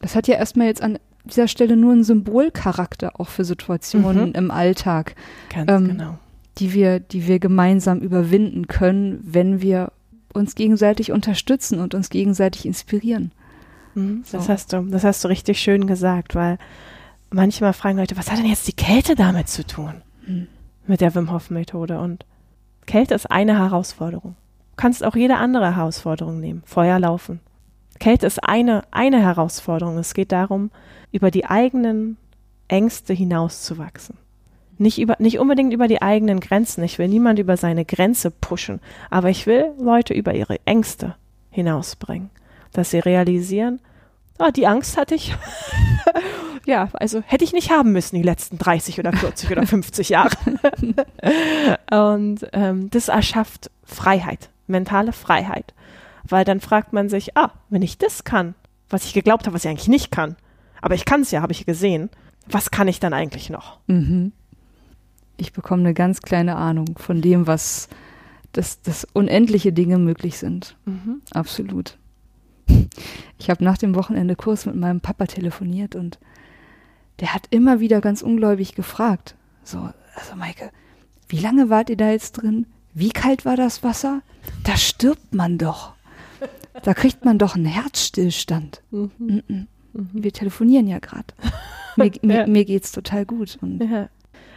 [SPEAKER 2] das hat ja erstmal jetzt an dieser Stelle nur einen Symbolcharakter auch für Situationen mhm. im Alltag. Ganz ähm, genau die wir, die wir gemeinsam überwinden können, wenn wir uns gegenseitig unterstützen und uns gegenseitig inspirieren.
[SPEAKER 1] Mhm, so. Das hast du, das hast du richtig schön gesagt, weil manchmal fragen Leute, was hat denn jetzt die Kälte damit zu tun? Mhm. Mit der Wim Hof Methode und Kälte ist eine Herausforderung. Du kannst auch jede andere Herausforderung nehmen. Feuer laufen. Kälte ist eine, eine Herausforderung. Es geht darum, über die eigenen Ängste hinauszuwachsen nicht, über, nicht unbedingt über die eigenen Grenzen. Ich will niemand über seine Grenze pushen, aber ich will Leute über ihre Ängste hinausbringen, dass sie realisieren, ah, die Angst hatte ich. ja, also hätte ich nicht haben müssen die letzten 30 oder 40 oder 50 Jahre. Und ähm, das erschafft Freiheit, mentale Freiheit. Weil dann fragt man sich, ah, wenn ich das kann, was ich geglaubt habe, was ich eigentlich nicht kann, aber ich kann es ja, habe ich gesehen, was kann ich dann eigentlich noch? Mhm
[SPEAKER 2] ich bekomme eine ganz kleine Ahnung von dem, was dass, dass unendliche Dinge möglich sind. Mhm. Absolut. Ich habe nach dem Wochenende Kurs mit meinem Papa telefoniert und der hat immer wieder ganz ungläubig gefragt, So, also Maike, wie lange wart ihr da jetzt drin? Wie kalt war das Wasser? Da stirbt man doch. Da kriegt man doch einen Herzstillstand. Mhm. Mhm. Wir telefonieren ja gerade. Mir, mir, mir, geht's total gut.
[SPEAKER 1] Ja.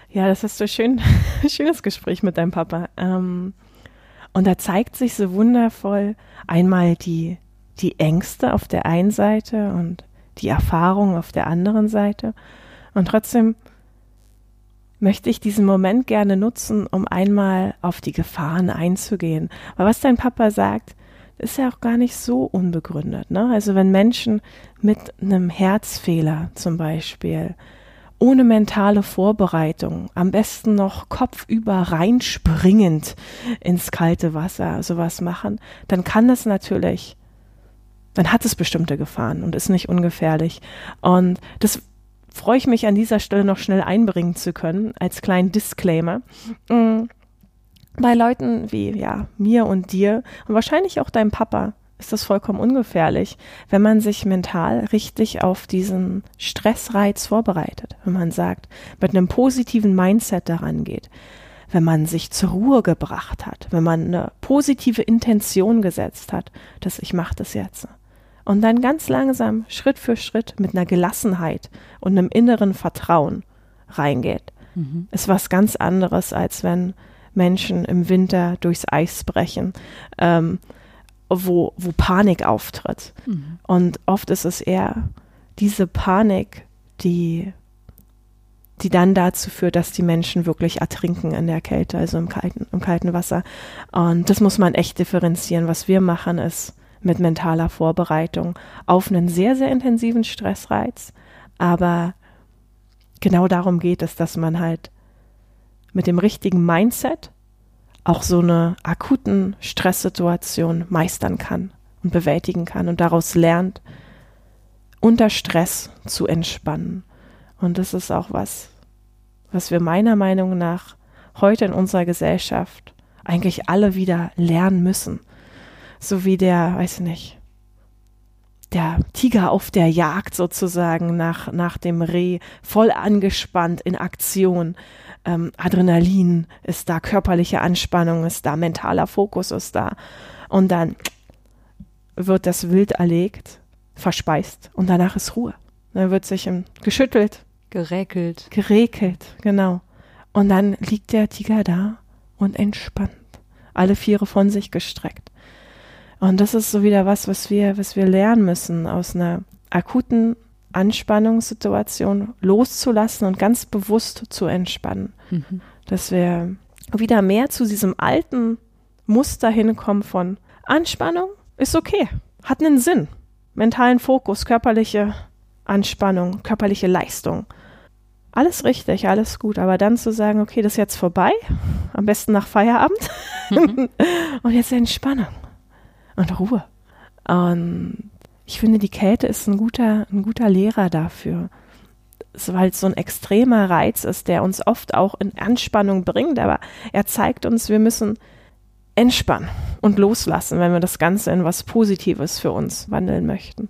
[SPEAKER 1] ja. das ist so schön, schönes Gespräch mit deinem Papa. Ähm, und da zeigt sich so wundervoll einmal die, die Ängste auf der einen Seite und die Erfahrung auf der anderen Seite. Und trotzdem möchte ich diesen Moment gerne nutzen, um einmal auf die Gefahren einzugehen. Weil was dein Papa sagt, ist ja auch gar nicht so unbegründet. Ne? Also wenn Menschen mit einem Herzfehler zum Beispiel ohne mentale Vorbereitung, am besten noch kopfüber reinspringend ins kalte Wasser sowas machen, dann kann das natürlich, dann hat es bestimmte Gefahren und ist nicht ungefährlich. Und das freue ich mich an dieser Stelle noch schnell einbringen zu können, als kleinen Disclaimer. Mhm. Bei Leuten wie ja, mir und dir und wahrscheinlich auch deinem Papa ist das vollkommen ungefährlich, wenn man sich mental richtig auf diesen Stressreiz vorbereitet, wenn man sagt, mit einem positiven Mindset daran geht, wenn man sich zur Ruhe gebracht hat, wenn man eine positive Intention gesetzt hat, dass ich mache das jetzt und dann ganz langsam, Schritt für Schritt, mit einer Gelassenheit und einem inneren Vertrauen reingeht, mhm. ist was ganz anderes, als wenn Menschen im Winter durchs Eis brechen, ähm, wo, wo Panik auftritt. Mhm. Und oft ist es eher diese Panik, die, die dann dazu führt, dass die Menschen wirklich ertrinken in der Kälte, also im kalten, im kalten Wasser. Und das muss man echt differenzieren. Was wir machen, ist, mit mentaler Vorbereitung auf einen sehr, sehr intensiven Stressreiz. Aber genau darum geht es, dass man halt mit dem richtigen Mindset auch so eine akuten Stresssituation meistern kann und bewältigen kann und daraus lernt, unter Stress zu entspannen. Und das ist auch was, was wir meiner Meinung nach heute in unserer Gesellschaft eigentlich alle wieder lernen müssen so wie der, weiß nicht, der Tiger auf der Jagd sozusagen nach, nach dem Reh, voll angespannt in Aktion. Ähm, Adrenalin ist da, körperliche Anspannung ist da, mentaler Fokus ist da. Und dann wird das Wild erlegt, verspeist und danach ist Ruhe. Dann wird sich geschüttelt.
[SPEAKER 2] Geräkelt.
[SPEAKER 1] Geräkelt, genau. Und dann liegt der Tiger da und entspannt. Alle Viere von sich gestreckt. Und das ist so wieder was, was wir, was wir lernen müssen, aus einer akuten Anspannungssituation loszulassen und ganz bewusst zu entspannen. Mhm. Dass wir wieder mehr zu diesem alten Muster hinkommen von Anspannung ist okay, hat einen Sinn. Mentalen Fokus, körperliche Anspannung, körperliche Leistung. Alles richtig, alles gut, aber dann zu sagen, okay, das ist jetzt vorbei, am besten nach Feierabend mhm. und jetzt Entspannung und Ruhe. Und ich finde, die Kälte ist ein guter, ein guter Lehrer dafür. Weil es so ein extremer Reiz ist, der uns oft auch in Anspannung bringt, aber er zeigt uns, wir müssen entspannen und loslassen, wenn wir das Ganze in was Positives für uns wandeln möchten.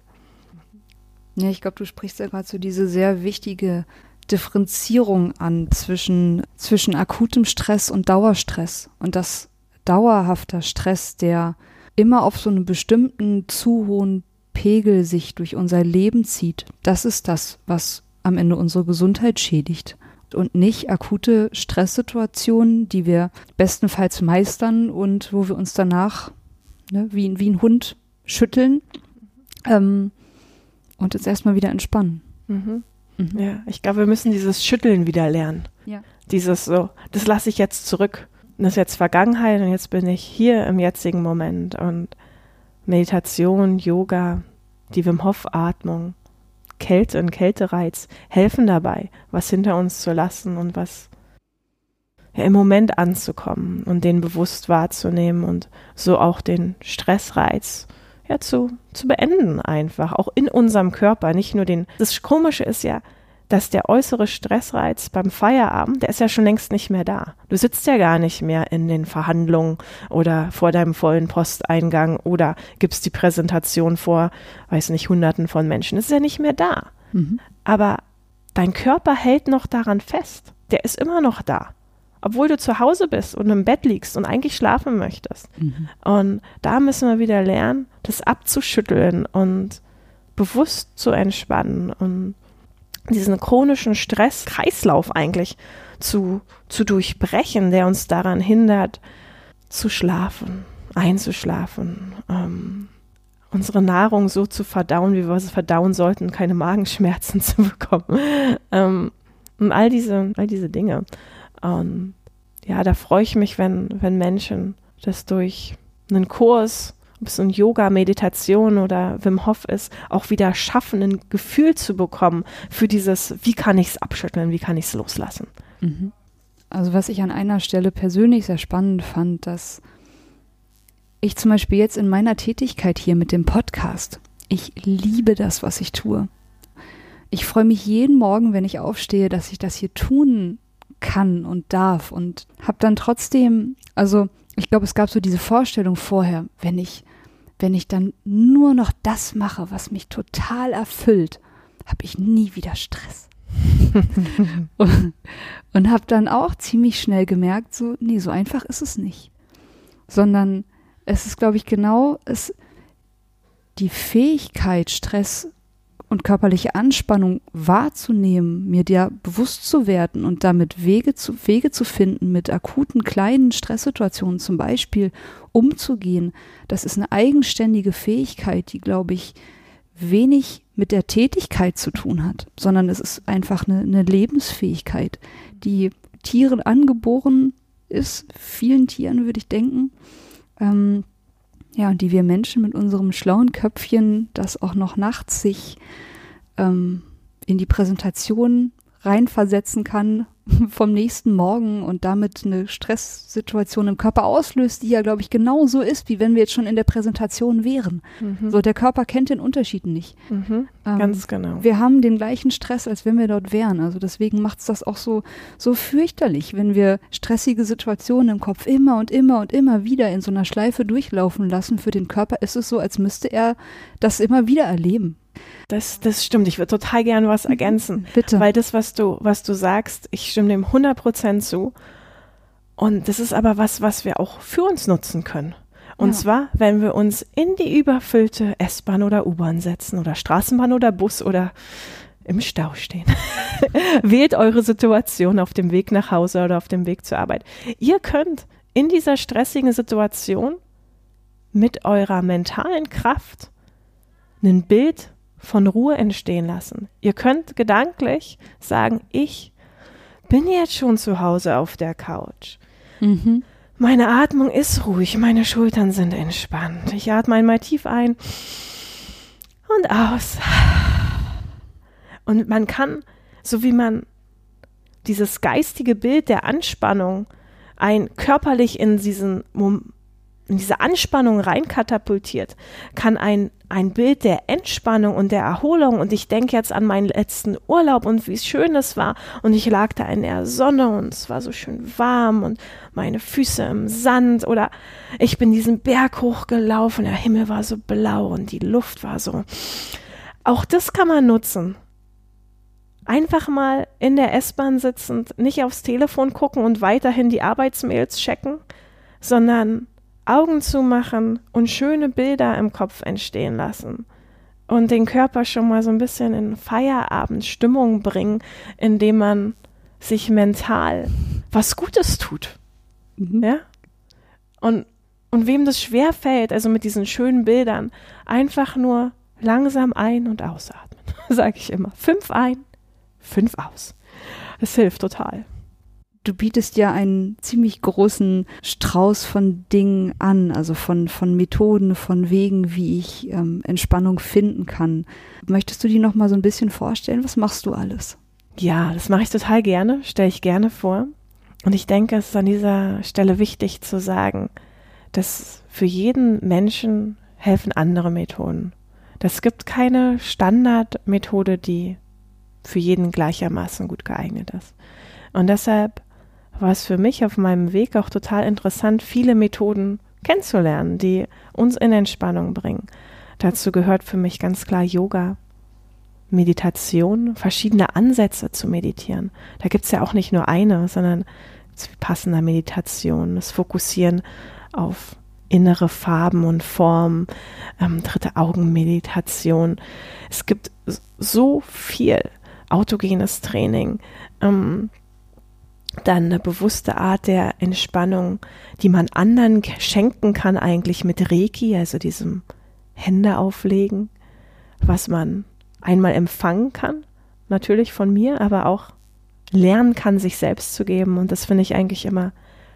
[SPEAKER 2] Ja, ich glaube, du sprichst ja gerade so diese sehr wichtige Differenzierung an zwischen, zwischen akutem Stress und Dauerstress. Und dass dauerhafter Stress, der immer auf so einen bestimmten zu hohen Pegel sich durch unser Leben zieht, das ist das, was am Ende unsere Gesundheit schädigt. Und nicht akute Stresssituationen, die wir bestenfalls meistern und wo wir uns danach ne, wie, wie ein Hund schütteln ähm, und uns erstmal wieder entspannen.
[SPEAKER 1] Mhm. Mhm. Ja, ich glaube, wir müssen dieses Schütteln wieder lernen. Ja. Dieses so, das lasse ich jetzt zurück das ist jetzt Vergangenheit und jetzt bin ich hier im jetzigen Moment und Meditation, Yoga, die Wim Hof Atmung, Kälte und Kältereiz helfen dabei, was hinter uns zu lassen und was ja, im Moment anzukommen und den bewusst wahrzunehmen und so auch den Stressreiz ja zu, zu beenden einfach, auch in unserem Körper, nicht nur den. Das Komische ist ja, dass der äußere Stressreiz beim Feierabend, der ist ja schon längst nicht mehr da. Du sitzt ja gar nicht mehr in den Verhandlungen oder vor deinem vollen Posteingang oder gibst die Präsentation vor, weiß nicht, hunderten von Menschen. Das ist ja nicht mehr da. Mhm. Aber dein Körper hält noch daran fest. der ist immer noch da. Obwohl du zu Hause bist und im Bett liegst und eigentlich schlafen möchtest. Mhm. Und da müssen wir wieder lernen, das abzuschütteln und bewusst zu entspannen und diesen chronischen Stresskreislauf eigentlich zu, zu durchbrechen, der uns daran hindert, zu schlafen, einzuschlafen, ähm, unsere Nahrung so zu verdauen, wie wir sie verdauen sollten, keine Magenschmerzen zu bekommen. Ähm, und all diese, all diese Dinge. Und ja, da freue ich mich, wenn, wenn Menschen das durch einen Kurs, ob es ein Yoga, Meditation oder Wim Hof ist, auch wieder schaffen, ein Gefühl zu bekommen für dieses, wie kann ich es abschütteln, wie kann ich es loslassen. Mhm.
[SPEAKER 2] Also was ich an einer Stelle persönlich sehr spannend fand, dass ich zum Beispiel jetzt in meiner Tätigkeit hier mit dem Podcast, ich liebe das, was ich tue. Ich freue mich jeden Morgen, wenn ich aufstehe, dass ich das hier tun kann und darf und habe dann trotzdem, also ich glaube, es gab so diese Vorstellung vorher, wenn ich, wenn ich dann nur noch das mache, was mich total erfüllt, habe ich nie wieder Stress. und und habe dann auch ziemlich schnell gemerkt, so, nee, so einfach ist es nicht. Sondern es ist, glaube ich, genau es, die Fähigkeit, Stress und körperliche Anspannung wahrzunehmen, mir der bewusst zu werden und damit Wege zu, Wege zu finden, mit akuten kleinen Stresssituationen zum Beispiel umzugehen, das ist eine eigenständige Fähigkeit, die, glaube ich, wenig mit der Tätigkeit zu tun hat, sondern es ist einfach eine, eine Lebensfähigkeit, die Tieren angeboren ist, vielen Tieren würde ich denken, ähm, ja, und die wir Menschen mit unserem schlauen Köpfchen, das auch noch nachts sich ähm, in die Präsentation reinversetzen kann vom nächsten Morgen und damit eine Stresssituation im Körper auslöst, die ja, glaube ich, genauso ist, wie wenn wir jetzt schon in der Präsentation wären. Mhm. So, der Körper kennt den Unterschied nicht.
[SPEAKER 1] Mhm. Ähm, Ganz genau.
[SPEAKER 2] Wir haben den gleichen Stress, als wenn wir dort wären. Also deswegen macht es das auch so, so fürchterlich, wenn wir stressige Situationen im Kopf immer und immer und immer wieder in so einer Schleife durchlaufen lassen. Für den Körper ist es so, als müsste er das immer wieder erleben.
[SPEAKER 1] Das, das stimmt. Ich würde total gerne was mhm. ergänzen.
[SPEAKER 2] Bitte.
[SPEAKER 1] Weil das, was du, was du sagst, ich stimme dem 100 Prozent zu. Und das ist aber was, was wir auch für uns nutzen können. Und ja. zwar, wenn wir uns in die überfüllte S-Bahn oder U-Bahn setzen oder Straßenbahn oder Bus oder im Stau stehen. Wählt eure Situation auf dem Weg nach Hause oder auf dem Weg zur Arbeit. Ihr könnt in dieser stressigen Situation mit eurer mentalen Kraft ein Bild von Ruhe entstehen lassen. Ihr könnt gedanklich sagen, ich bin jetzt schon zu Hause auf der Couch. Mhm. Meine Atmung ist ruhig, meine Schultern sind entspannt. Ich atme einmal tief ein und aus. Und man kann, so wie man dieses geistige Bild der Anspannung ein körperlich in diesen in diese Anspannung reinkatapultiert, kann ein, ein Bild der Entspannung und der Erholung und ich denke jetzt an meinen letzten Urlaub und wie schön es war und ich lag da in der Sonne und es war so schön warm und meine Füße im Sand oder ich bin diesen Berg hochgelaufen, der Himmel war so blau und die Luft war so. Auch das kann man nutzen. Einfach mal in der S-Bahn sitzend, nicht aufs Telefon gucken und weiterhin die Arbeitsmails checken, sondern Augen zumachen und schöne Bilder im Kopf entstehen lassen und den Körper schon mal so ein bisschen in Feierabendstimmung bringen, indem man sich mental was Gutes tut. Mhm. Ja? Und, und wem das schwer fällt, also mit diesen schönen Bildern, einfach nur langsam ein- und ausatmen, sage ich immer. Fünf ein, fünf aus. Das hilft total
[SPEAKER 2] du bietest ja einen ziemlich großen Strauß von Dingen an, also von, von Methoden, von Wegen, wie ich ähm, Entspannung finden kann. Möchtest du die noch mal so ein bisschen vorstellen? Was machst du alles?
[SPEAKER 1] Ja, das mache ich total gerne, stelle ich gerne vor. Und ich denke, es ist an dieser Stelle wichtig zu sagen, dass für jeden Menschen helfen andere Methoden. Es gibt keine Standardmethode, die für jeden gleichermaßen gut geeignet ist. Und deshalb war es für mich auf meinem Weg auch total interessant, viele Methoden kennenzulernen, die uns in Entspannung bringen. Dazu gehört für mich ganz klar Yoga, Meditation, verschiedene Ansätze zu meditieren. Da gibt es ja auch nicht nur eine, sondern passender Meditation, das Fokussieren auf innere Farben und Formen, ähm, dritte Augenmeditation. Es gibt so viel autogenes Training. Ähm, dann eine bewusste Art der Entspannung, die man anderen schenken kann, eigentlich mit Reiki, also diesem Hände auflegen, was man einmal empfangen kann, natürlich von mir, aber auch lernen kann, sich selbst zu geben. Und das finde ich eigentlich immer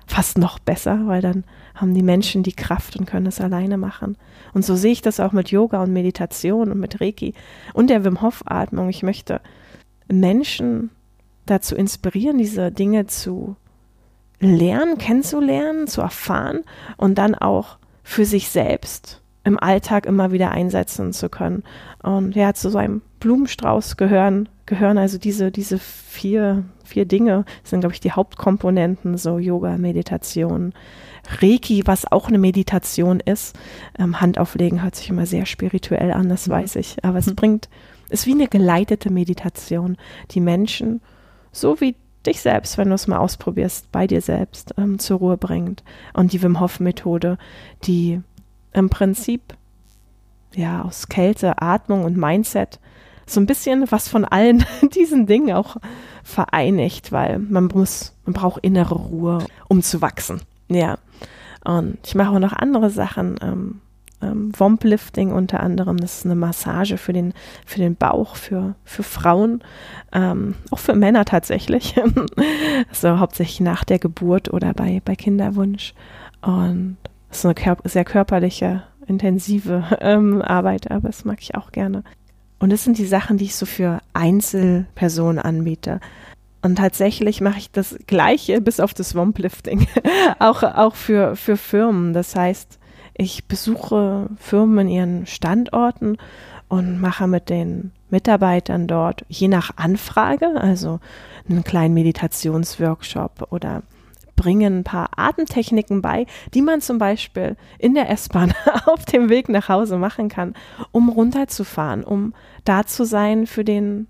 [SPEAKER 1] fast noch besser, weil dann haben die Menschen die Kraft und können es alleine machen. Und so sehe ich das auch mit Yoga und Meditation und mit Reiki und der Wim Hof Atmung. Ich möchte Menschen dazu inspirieren, diese Dinge zu lernen, kennenzulernen, zu erfahren und dann auch für sich selbst im Alltag immer wieder einsetzen zu können. Und ja, zu so einem Blumenstrauß gehören, gehören also diese, diese vier, vier Dinge, sind, glaube ich, die Hauptkomponenten, so Yoga, Meditation, Reiki, was auch eine Meditation ist. Ähm, Handauflegen hört sich immer sehr spirituell an, das mhm. weiß ich. Aber es mhm. bringt, ist wie eine geleitete Meditation, die Menschen, so wie dich selbst, wenn du es mal ausprobierst, bei dir selbst ähm, zur Ruhe bringt. Und die Wim Hof Methode, die im Prinzip ja aus Kälte, Atmung und Mindset so ein bisschen was von allen diesen Dingen auch vereinigt, weil man muss, man braucht innere Ruhe, um zu wachsen. Ja. Und ich mache auch noch andere Sachen. Ähm, ähm, Womplifting unter anderem, das ist eine Massage für den, für den Bauch, für, für Frauen, ähm, auch für Männer tatsächlich. also hauptsächlich nach der Geburt oder bei, bei Kinderwunsch. Und das ist eine kör sehr körperliche, intensive ähm, Arbeit, aber das mag ich auch gerne. Und das sind die Sachen, die ich so für Einzelpersonen anbiete. Und tatsächlich mache ich das Gleiche bis auf das Swamplifting, auch, auch für, für Firmen. Das heißt, ich besuche Firmen in ihren Standorten und mache mit den Mitarbeitern dort je nach Anfrage, also einen kleinen Meditationsworkshop oder bringen ein paar Atemtechniken bei, die man zum Beispiel in der S-Bahn auf dem Weg nach Hause machen kann, um runterzufahren, um da zu sein für den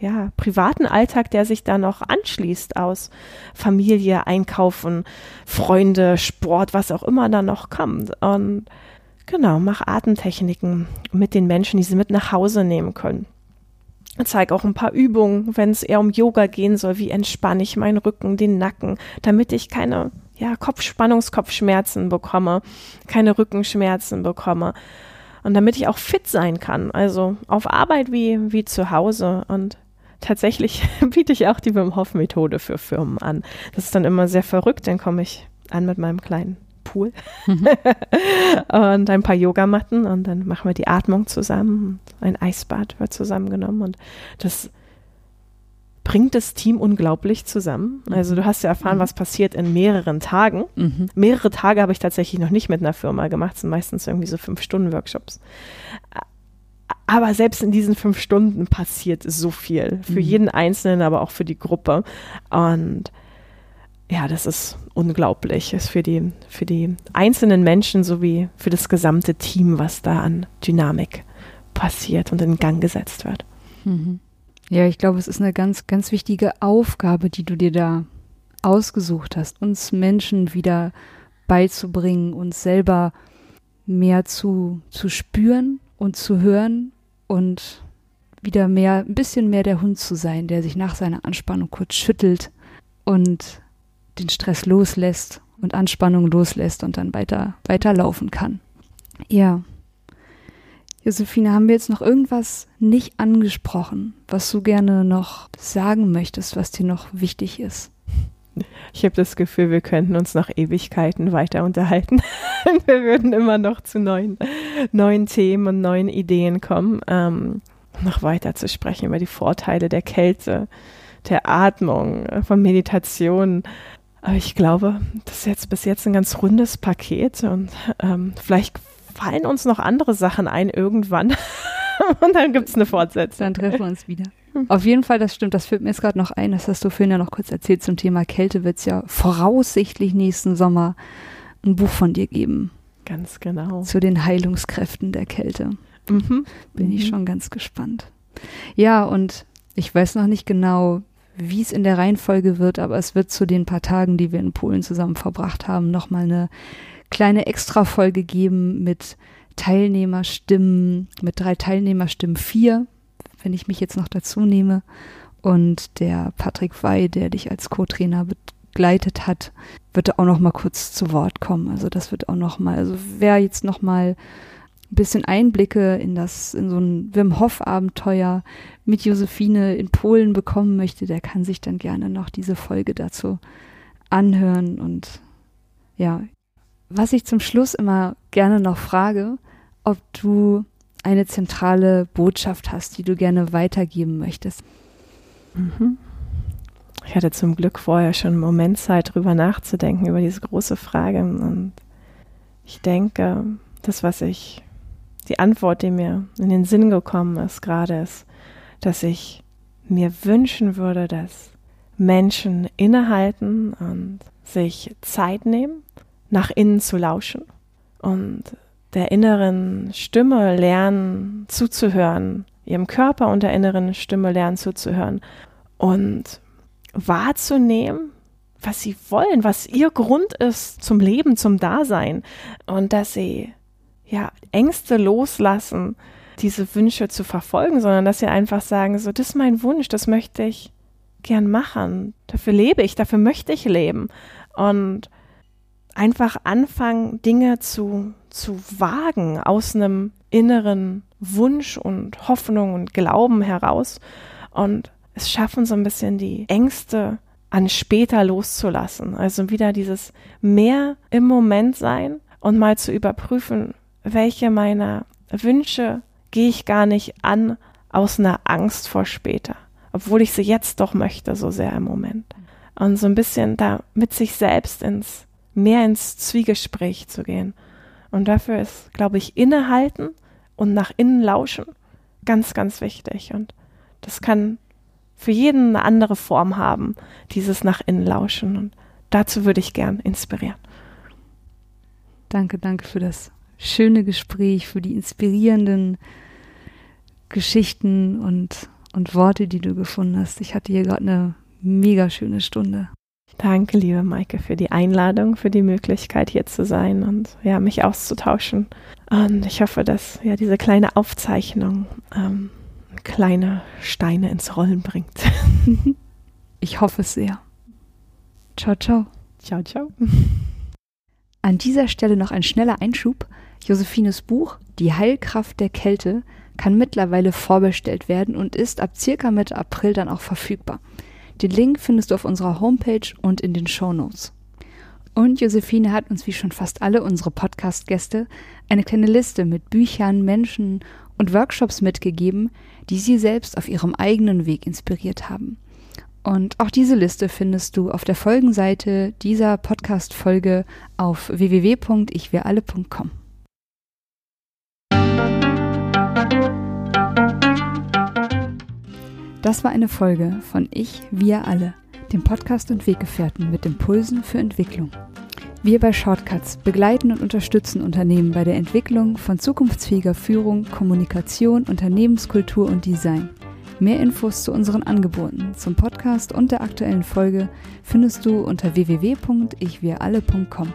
[SPEAKER 1] ja, privaten Alltag, der sich da noch anschließt aus Familie, Einkaufen, Freunde, Sport, was auch immer da noch kommt. Und genau, mach Atemtechniken mit den Menschen, die sie mit nach Hause nehmen können. Zeige auch ein paar Übungen, wenn es eher um Yoga gehen soll, wie entspanne ich meinen Rücken, den Nacken, damit ich keine ja, Kopfspannungskopfschmerzen bekomme, keine Rückenschmerzen bekomme. Und damit ich auch fit sein kann, also auf Arbeit wie, wie zu Hause. Und tatsächlich biete ich auch die Wim Hof Methode für Firmen an. Das ist dann immer sehr verrückt, dann komme ich an mit meinem kleinen Pool mhm. und ein paar Yogamatten und dann machen wir die Atmung zusammen. Ein Eisbad wird zusammengenommen und das bringt das Team unglaublich zusammen. Also du hast ja erfahren, mhm. was passiert in mehreren Tagen. Mhm. Mehrere Tage habe ich tatsächlich noch nicht mit einer Firma gemacht, das sind meistens irgendwie so fünf Stunden Workshops. Aber selbst in diesen fünf Stunden passiert so viel. Für mhm. jeden Einzelnen, aber auch für die Gruppe. Und ja, das ist unglaublich. Ist für die, für die einzelnen Menschen sowie für das gesamte Team, was da an Dynamik passiert und in Gang gesetzt wird.
[SPEAKER 2] Mhm. Ja, ich glaube, es ist eine ganz, ganz wichtige Aufgabe, die du dir da ausgesucht hast, uns Menschen wieder beizubringen, uns selber mehr zu, zu spüren und zu hören und wieder mehr, ein bisschen mehr der Hund zu sein, der sich nach seiner Anspannung kurz schüttelt und den Stress loslässt und Anspannung loslässt und dann weiter weiterlaufen kann. Ja. Josephine, haben wir jetzt noch irgendwas nicht angesprochen, was du gerne noch sagen möchtest, was dir noch wichtig ist?
[SPEAKER 1] Ich habe das Gefühl, wir könnten uns noch Ewigkeiten weiter unterhalten. wir würden immer noch zu neuen, neuen Themen und neuen Ideen kommen, ähm, noch weiter zu sprechen über die Vorteile der Kälte, der Atmung, von Meditation, aber ich glaube, das ist jetzt bis jetzt ein ganz rundes Paket und ähm, vielleicht fallen uns noch andere Sachen ein irgendwann. und dann gibt es eine Fortsetzung.
[SPEAKER 2] Dann treffen wir uns wieder. Auf jeden Fall, das stimmt. Das fällt mir jetzt gerade noch ein. Das hast du vorhin ja noch kurz erzählt zum Thema Kälte. Wird es ja voraussichtlich nächsten Sommer ein Buch von dir geben.
[SPEAKER 1] Ganz genau.
[SPEAKER 2] Zu den Heilungskräften der Kälte. Mhm. Bin mhm. ich schon ganz gespannt. Ja, und ich weiß noch nicht genau, wie es in der Reihenfolge wird, aber es wird zu den paar Tagen, die wir in Polen zusammen verbracht haben, nochmal eine kleine Extra-Folge geben mit Teilnehmerstimmen, mit drei Teilnehmerstimmen, vier, wenn ich mich jetzt noch dazu nehme. Und der Patrick Wey, der dich als Co-Trainer begleitet hat, wird auch noch mal kurz zu Wort kommen. Also das wird auch noch mal, also wer jetzt noch mal ein bisschen Einblicke in das, in so ein Wim Hof Abenteuer mit Josephine in Polen bekommen möchte, der kann sich dann gerne noch diese Folge dazu anhören und ja, was ich zum Schluss immer gerne noch frage, ob du eine zentrale Botschaft hast, die du gerne weitergeben möchtest.
[SPEAKER 1] Mhm. Ich hatte zum Glück vorher schon einen Moment Zeit, drüber nachzudenken, über diese große Frage. Und ich denke, das, was ich, die Antwort, die mir in den Sinn gekommen ist, gerade ist, dass ich mir wünschen würde, dass Menschen innehalten und sich Zeit nehmen, nach innen zu lauschen und der inneren Stimme lernen zuzuhören, ihrem Körper und der inneren Stimme lernen zuzuhören und wahrzunehmen, was sie wollen, was ihr Grund ist zum Leben, zum Dasein. Und dass sie ja Ängste loslassen, diese Wünsche zu verfolgen, sondern dass sie einfach sagen, so das ist mein Wunsch, das möchte ich gern machen, dafür lebe ich, dafür möchte ich leben. Und einfach anfangen, Dinge zu, zu wagen aus einem inneren Wunsch und Hoffnung und Glauben heraus und es schaffen, so ein bisschen die Ängste an später loszulassen. Also wieder dieses mehr im Moment sein und mal zu überprüfen, welche meiner Wünsche gehe ich gar nicht an aus einer Angst vor später, obwohl ich sie jetzt doch möchte, so sehr im Moment. Und so ein bisschen da mit sich selbst ins, mehr ins Zwiegespräch zu gehen. Und dafür ist, glaube ich, innehalten und nach innen lauschen ganz, ganz wichtig. Und das kann für jeden eine andere Form haben, dieses nach innen lauschen. Und dazu würde ich gern inspirieren.
[SPEAKER 2] Danke, danke für das schöne Gespräch, für die inspirierenden Geschichten und, und Worte, die du gefunden hast. Ich hatte hier gerade eine mega schöne Stunde.
[SPEAKER 1] Danke, liebe Maike, für die Einladung, für die Möglichkeit, hier zu sein und ja, mich auszutauschen. Und ich hoffe, dass ja diese kleine Aufzeichnung ähm, kleine Steine ins Rollen bringt.
[SPEAKER 2] ich hoffe es sehr. Ciao, ciao.
[SPEAKER 1] Ciao, ciao.
[SPEAKER 2] An dieser Stelle noch ein schneller Einschub. Josephines Buch Die Heilkraft der Kälte kann mittlerweile vorbestellt werden und ist ab circa Mitte April dann auch verfügbar. Den Link findest du auf unserer Homepage und in den Show Notes. Und Josephine hat uns wie schon fast alle unsere Podcast-Gäste eine kleine Liste mit Büchern, Menschen und Workshops mitgegeben, die sie selbst auf ihrem eigenen Weg inspiriert haben. Und auch diese Liste findest du auf der Folgenseite dieser Podcast-Folge auf www.ichwiralle.com. Das war eine Folge von Ich, wir alle, dem Podcast und Weggefährten mit Impulsen für Entwicklung. Wir bei Shortcuts begleiten und unterstützen Unternehmen bei der Entwicklung von zukunftsfähiger Führung, Kommunikation, Unternehmenskultur und Design. Mehr Infos zu unseren Angeboten, zum Podcast und der aktuellen Folge findest du unter www.ichwiralle.com.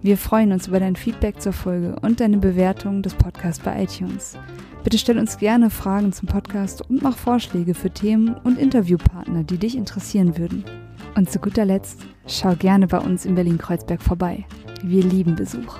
[SPEAKER 2] Wir freuen uns über dein Feedback zur Folge und deine Bewertung des Podcasts bei iTunes. Bitte stell uns gerne Fragen zum Podcast und mach Vorschläge für Themen und Interviewpartner, die dich interessieren würden. Und zu guter Letzt, schau gerne bei uns in Berlin-Kreuzberg vorbei. Wir lieben Besuch.